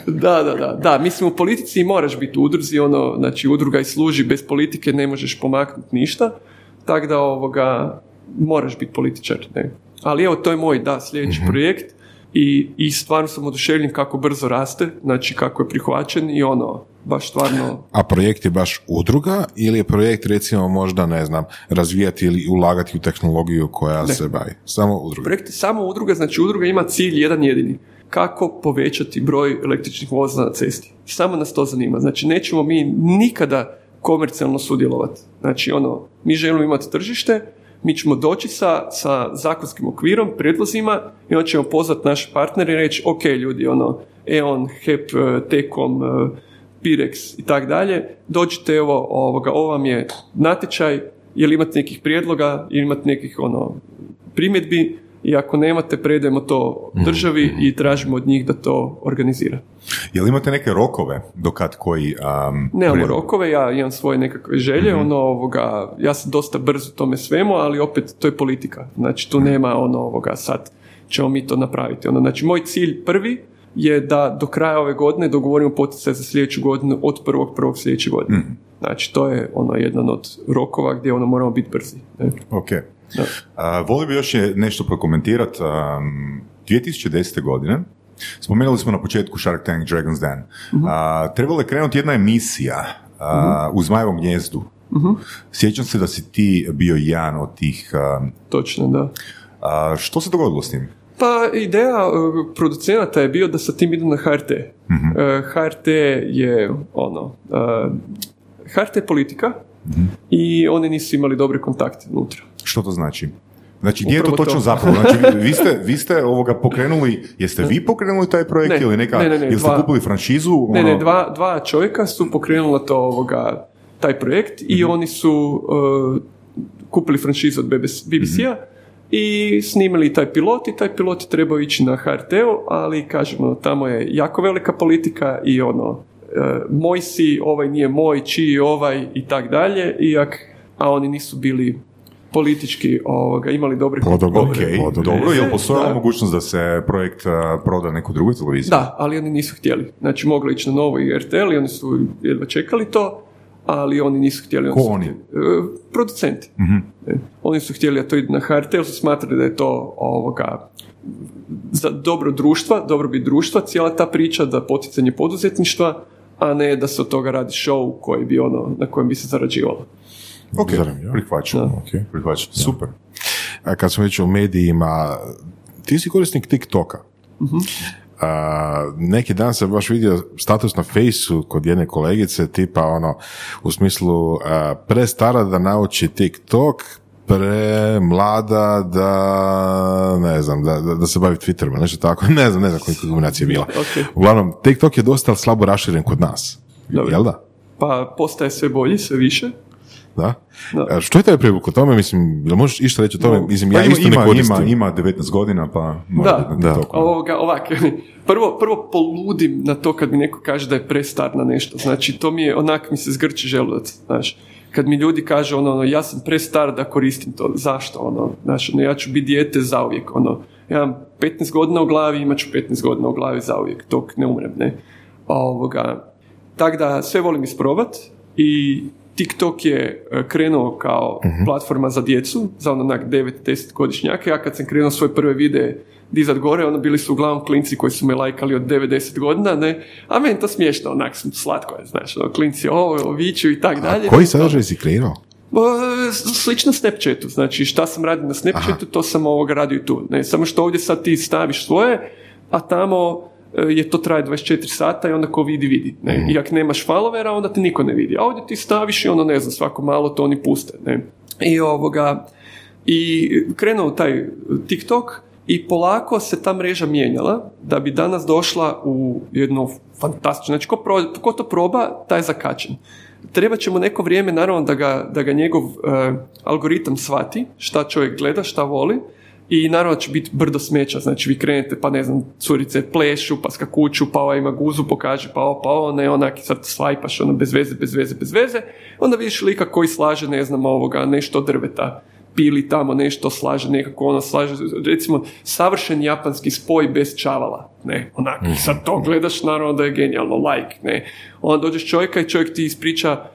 Speaker 2: da, da, da, da, mislim u politici i moraš biti u udruzi, ono, znači udruga i služi, bez politike ne možeš pomaknuti ništa, tako da ovoga, moraš biti političar, ne. Ali evo, to je moj, da, sljedeći projekt i, i stvarno sam oduševljen kako brzo raste, znači kako je prihvaćen i ono, baš stvarno
Speaker 4: A projekt je baš udruga ili je projekt recimo možda, ne znam, razvijati ili ulagati u tehnologiju koja se bavi? Samo udruga.
Speaker 2: Projekt je samo udruga, znači udruga ima cilj jedan jedini. Kako povećati broj električnih vozila na cesti. Samo nas to zanima. Znači nećemo mi nikada komercijalno sudjelovati. Znači ono, mi želimo imati tržište mi ćemo doći sa, sa zakonskim okvirom, prijedlozima i onda ćemo pozvati naše partnere i reći, ok ljudi, ono, E.ON, HEP, Tekom, Pirex i tak dalje, dođite, evo, ovoga, ovo vam je natječaj, jel imate nekih prijedloga, ili imate nekih ono, primjedbi, i ako nemate, predajemo to državi i tražimo od njih da to organizira.
Speaker 3: Jel imate neke rokove do kad koji... Um,
Speaker 2: Nemamo
Speaker 3: prijedlog?
Speaker 2: rokove, ja imam svoje nekakve želje, ono, ovoga, ja sam dosta brzo tome svemu, ali opet to je politika. Znači, tu nema ono, ovoga, sad ćemo mi to napraviti. Ono, znači, moj cilj prvi je da do kraja ove godine dogovorimo poticaj za sljedeću godinu od prvog prvog sljedeće godine. Znači, to je ono jedan od rokova gdje ono moramo biti brzi. Ne?
Speaker 3: Ok.
Speaker 2: Da.
Speaker 3: A, volio bi još je nešto prokomentirati. Um, 2010. godine spomenuli smo na početku Shark Tank Dragon's Den. A, trebala je krenuti jedna emisija a, u Zmajevom gnjezdu. Sjećam se da si ti bio jedan od tih... um,
Speaker 2: Točno, da.
Speaker 3: a, što se dogodilo s tim?
Speaker 2: Pa ideja uh, producenata je bio da sa tim idu na HRT. Uh, HRT je ono, uh, HRT je politika i oni nisu imali dobre kontakte unutra.
Speaker 3: Što to znači? Znači, gdje je to točno
Speaker 2: to.
Speaker 3: zapravo? Znači, *laughs* vi ste, vi ste ovoga pokrenuli, jeste vi pokrenuli taj projekt
Speaker 2: Ne,
Speaker 3: ili neka,
Speaker 2: ne, ne, ne,
Speaker 3: ili ste
Speaker 2: dva-
Speaker 3: kupili franšizu?
Speaker 2: Ne,
Speaker 3: ono-
Speaker 2: ne, dva, dva čovjeka su pokrenula to ovoga, taj projekt i oni su uh, kupili franšizu od BBC, BBC-a i snimili taj pilot i taj pilot je trebao ići na HRT-u, ali kažemo, tamo je jako velika politika i ono, uh, moj si, ovaj nije moj, čiji je ovaj i tak dalje, iak, a oni nisu bili politički ovoga, imali dobre
Speaker 4: Podobni.
Speaker 3: Ok,
Speaker 4: Podobni.
Speaker 3: dobro, je li postojala
Speaker 2: Da.
Speaker 3: mogućnost da se projekt a, proda nekoj drugoj televiziji?
Speaker 2: Da, ali oni nisu htjeli. Znači, moglo ići na novo i RTL i oni su jedva čekali to, ali oni nisu htjeli.
Speaker 3: Ko oni?
Speaker 2: Htjeli- e, producenti. E, Oni su htjeli da to ide na HRT, jer su smatrali da je to ovoga, za dobro društva, dobrobit društva, cijela ta priča da poticanje poduzetništva, a ne da se od toga radi show koji bi ono, na kojem bi se zarađivalo.
Speaker 3: Ok,
Speaker 4: Zanimljivo.
Speaker 3: prihvaćam.
Speaker 2: Da.
Speaker 4: Ok.
Speaker 3: Prihvaćam. Super.
Speaker 4: A kad smo već u medijima, ti si korisnik TikToka. A, neki dan sam baš vidio status na fejsu kod jedne kolegice, tipa ono, u smislu a, prestara da nauči TikTok, pre mlada da, ne znam, da, da, da se bavi Twitterom, nešto tako, *laughs* ne znam, ne znam koja kombinacija je bila.
Speaker 2: Ok.
Speaker 4: Uglavnom, TikTok je dosta slabo raširen kod nas.
Speaker 2: Dobro.
Speaker 4: Jel da?
Speaker 2: Pa postaje sve bolji, sve više.
Speaker 4: Da?
Speaker 2: Da.
Speaker 4: A Što je taj privuk o tome? Mislim, jel možeš išta reći o tome?
Speaker 2: No,
Speaker 4: Mislim,
Speaker 3: Pa
Speaker 4: ja
Speaker 3: ima,
Speaker 4: isto ne
Speaker 3: ima,
Speaker 4: koristim.
Speaker 3: ima, ima 19 godina, pa
Speaker 2: Da,
Speaker 4: da.
Speaker 2: Ovoga, ovak, *laughs* prvo, prvo poludim na to kad mi neko kaže da je prestar na nešto. Znači, to mi je, onak mi se zgrči želudac, znaš. Kad mi ljudi kažu, ono, ono, ja sam prestar da koristim to, zašto, ono, znaš, ono, ja ću biti dijete zauvijek, ono, ja imam 15 godina u glavi, imat ću 15 godina u glavi zauvijek, dok ne umrem, ne. Ovoga, tak da sve volim isprobat i TikTok je e, krenuo kao platforma za djecu, za ono onak 9-10 godišnjake. Ja kad sam krenuo svoje prve videe dizat gore, ono bili su uglavnom klinci koji su me lajkali od 90 godina, ne, a meni to smiješno, onak slatko je, znaš, ono, klinci ovo, viću i tak dalje.
Speaker 4: Koji sadržaj si kreirao?
Speaker 2: Slično Snapchatu, znači šta sam radio na Snapchatu, to sam ovoga radio i tu. Ne, samo što ovdje sad ti staviš svoje, a tamo e, je to traje 24 sata i onda ko vidi, vidi. Ne? I ako nemaš followera, onda te niko ne vidi. A ovdje ti staviš i ono, ne znam, svako malo to oni puste. Ne? I ovoga, i krenuo taj TikTok i polako se ta mreža mijenjala da bi danas došla u jednu fantastičnu, znači ko, pro- ko to proba, taj je zakačen. Treba će mu neko vrijeme, naravno, da ga, da ga njegov e, algoritam shvati, šta čovjek gleda, šta voli, i naravno će biti brdo smeća, znači vi krenete, pa ne znam, curice plešu, pa skakuću, pa ova ima guzu, pokaže, pa ovo, pa ovo, ne, onak, i sad svajpaš, ono, bez veze, bez veze, bez veze, onda vidiš lika koji slaže, ne znam, ovoga, nešto drveta, pili tamo nešto, slaže nekako ono, slaže, recimo, savršen japanski spoj bez čavala, ne, onak, i sad to gledaš, naravno da je genijalno, like, ne, onda dođeš čovjeka i čovjek ti ispriča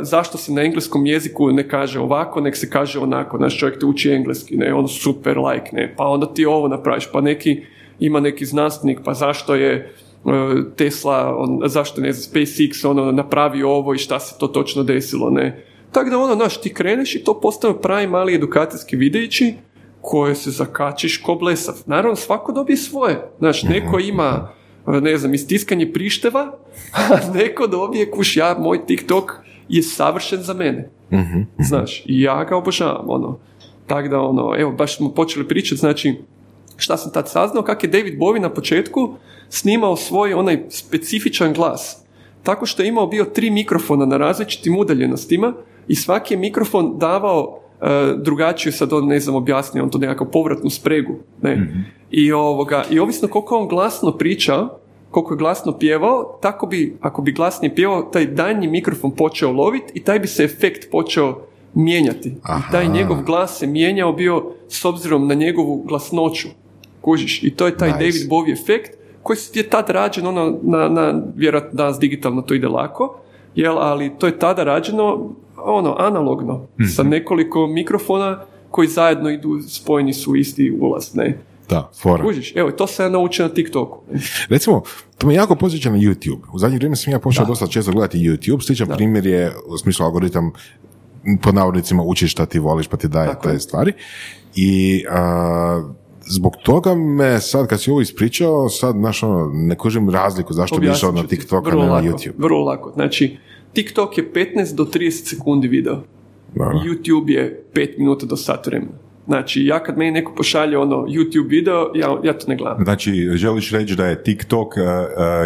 Speaker 2: zašto se na engleskom jeziku ne kaže ovako, nek se kaže onako, naš čovjek te uči engleski, ne, on super like, ne, pa onda ti ovo napraviš, pa neki, ima neki znanstvenik, pa zašto je uh, Tesla, on, zašto ne znam, SpaceX ono napravio ovo i šta se to točno desilo, ne. Tako da ono, znaš, ti kreneš i to postane pravi mali edukacijski videići koje se zakačiš ko blesav. Naravno, svako dobije svoje. Znaš, neko ima, ne znam, istiskanje prišteva, *laughs* a neko dobije kuš, ja, moj TikTok je savršen za mene. Znaš, i ja ga obožavam, ono. Tako da, ono, evo, baš smo počeli pričati, znači, šta sam tad saznao, kak je David Bowie na početku snimao svoj onaj specifičan glas. Tako što je imao bio tri mikrofona na različitim udaljenostima i svaki je mikrofon davao e, drugačiju, sad on ne znam objasnio, on to nekako povratnu spregu. Ne? I, ovoga, I ovisno koliko on glasno priča, koliko je glasno pjevao, tako bi, ako bi glasnije pjevao, taj daljnji mikrofon počeo loviti i taj bi se efekt počeo mijenjati. I taj njegov glas se mijenjao bio s obzirom na njegovu glasnoću. Kužiš? I to je taj
Speaker 4: Nice.
Speaker 2: David Bowie efekt koji je tad rađen ono, na, na vjerojatno danas digitalno to ide lako, jel, ali to je tada rađeno ono, analogno, sa nekoliko mikrofona koji zajedno idu, spojeni su u isti ulaz, ne.
Speaker 4: Da, fora.
Speaker 2: Kužiš, evo, to sam ja naučio na TikToku.
Speaker 4: Recimo, to me jako posjeća na YouTube. U zadnje vrijeme sam ja počeo dosta često gledati YouTube. Sličan primjer je, u smislu algoritam, pod navodnicima učiš šta ti voliš pa ti daje
Speaker 2: Tako
Speaker 4: te stvari. I a, zbog toga me sad, kad si ovo ispričao, sad, znaš, ono, ne kužim razliku zašto bi išao na. TikTok, a ne na YouTube.
Speaker 2: Vrlo lako. Znači, TikTok je 15 do 30 sekundi video.
Speaker 4: Dobro.
Speaker 2: YouTube je 5 minuta do sat vremena. Znači, ja kad meni neko pošalje ono YouTube video, ja, ja to ne gledam.
Speaker 3: Znači, želiš reći da je TikTok uh, uh,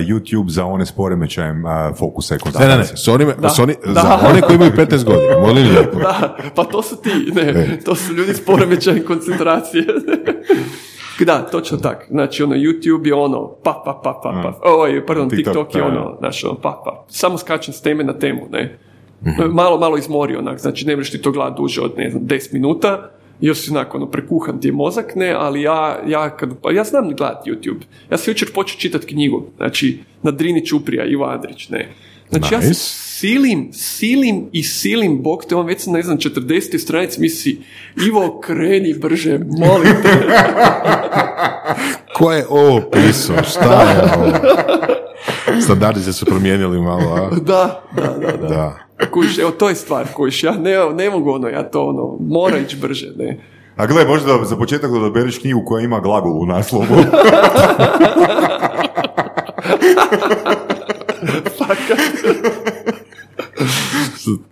Speaker 3: YouTube za one s poremećajem uh, fokusa i
Speaker 4: Ne, ne,
Speaker 3: koncentracije?
Speaker 4: ne, s onime,
Speaker 2: Da.
Speaker 4: s oni-
Speaker 2: Da.
Speaker 4: za one koji imaju 15 *laughs* godina, molim lijepo.
Speaker 2: Da, pa to su ti, ne,
Speaker 4: E.
Speaker 2: to su ljudi s poremećajem koncentracije. *laughs* da, točno tak. Znači, ono, YouTube je ono, pa, pa, pa, pa, pa. Oj, pardon,
Speaker 3: TikTok,
Speaker 2: TikTok je
Speaker 3: da.
Speaker 2: ono, znaš, ono, pa, pa. Samo skačem s teme na temu, ne.
Speaker 4: Mhm.
Speaker 2: Malo, malo izmori onak, znači ne možeš ti to gledati duže od, ne znam, 10 minuta, još si onako, ono, prekuhan ti je mozak, ne, ali ja, ja, kad, pa ja znam gledati YouTube. Ja sam jučer počeo čitati knjigu, znači, na Drini Čuprija, Ivo Andrić, ne. Znači, ja se
Speaker 4: Nice.
Speaker 2: silim, silim i silim, bog te, on već sam, ne znam, 40. stranici misli, Ivo, kreni brže, molim te. *laughs*
Speaker 4: Ko je ovo pisao? Šta je ovo? Standardi se su promijenili malo, a? *laughs*
Speaker 2: Da, da, da, da.
Speaker 4: Da.
Speaker 2: Kužiš, evo, to je stvar, kužiš, ja ne, ne mogu ono, ja to ono, mora ići brže, ne.
Speaker 3: A gle, možda za početak da odabereš knjigu koja ima glagol u naslovu. *laughs*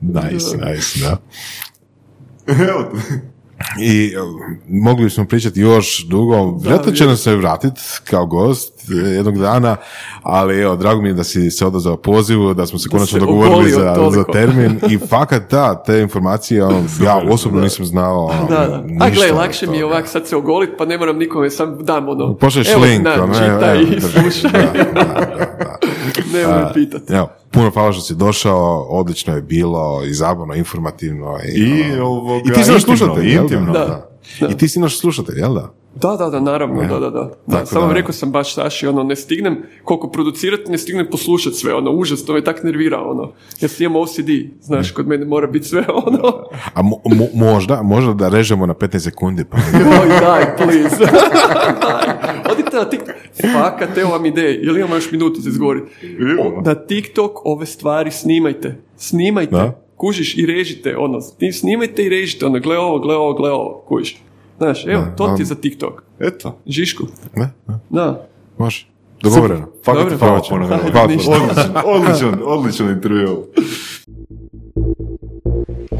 Speaker 4: Nice, nice, da. *laughs*
Speaker 3: Evo,
Speaker 4: I e, mogli smo pričati još dugo, vjerojatno će nam se vratiti kao gost jednog dana, ali evo, drago mi je da si se odazvao pozivu, da smo se konačno
Speaker 2: se
Speaker 4: dogovorili za, za termin. I fakat da, te informacije, ono, ja osobno nisam znao ono,
Speaker 2: Da, da. A
Speaker 4: ništa
Speaker 2: gle,
Speaker 4: od
Speaker 2: lakše mi je ovak sad se ogolit, pa ne moram nikome, sam dam ono.
Speaker 4: Pošalješ
Speaker 2: evo,
Speaker 4: link, ono,
Speaker 2: čitaj
Speaker 4: evo, *laughs*
Speaker 2: i slušaj.
Speaker 4: Da, da, da, da. A,
Speaker 2: pitati.
Speaker 4: Evo, puno hvala što si došao, odlično je bilo, i zabavno, informativno. I,
Speaker 3: I,
Speaker 4: ono,
Speaker 3: ovoga,
Speaker 4: I ti si naš
Speaker 3: intimno,
Speaker 4: slušatelj, jel da?
Speaker 3: intimno.
Speaker 2: Da.
Speaker 4: I ti si naš slušatelj, jel da?
Speaker 2: Da, da, da, naravno, da, da, da. da
Speaker 4: Tako
Speaker 2: samo
Speaker 4: da-
Speaker 2: rekao sam baš Saši, ono, ne stignem, koliko producirati, ne stignem poslušati sve, ono, užas, to me tak nervira, ono. Ja si imam OCD, znaš, kod mene mora biti sve, *laughs* ono.
Speaker 4: A mo- mo- možda, možda da režemo na 15 sekundi, pa *laughs*
Speaker 2: Joj, daj, please. daj. *laughs* Odite na TikTok. Fakat, evo vam ideje. Jel imamo još minutu za izgovoriti? Na TikTok ove stvari snimajte. Snimajte.
Speaker 4: Da.
Speaker 2: Kužiš i režite, ono, sni- snimajte i režite, ono, gle ovo, gle ovo, gle ovo, kužiš. Znaš, evo, to ti je za TikTok.
Speaker 3: Eto.
Speaker 2: Žišku.
Speaker 4: ne, ne,
Speaker 2: Da.
Speaker 4: može. Dogovoreno.
Speaker 3: Fakat
Speaker 2: Dobro.
Speaker 3: hvala puno. Odličan, odličan intervju.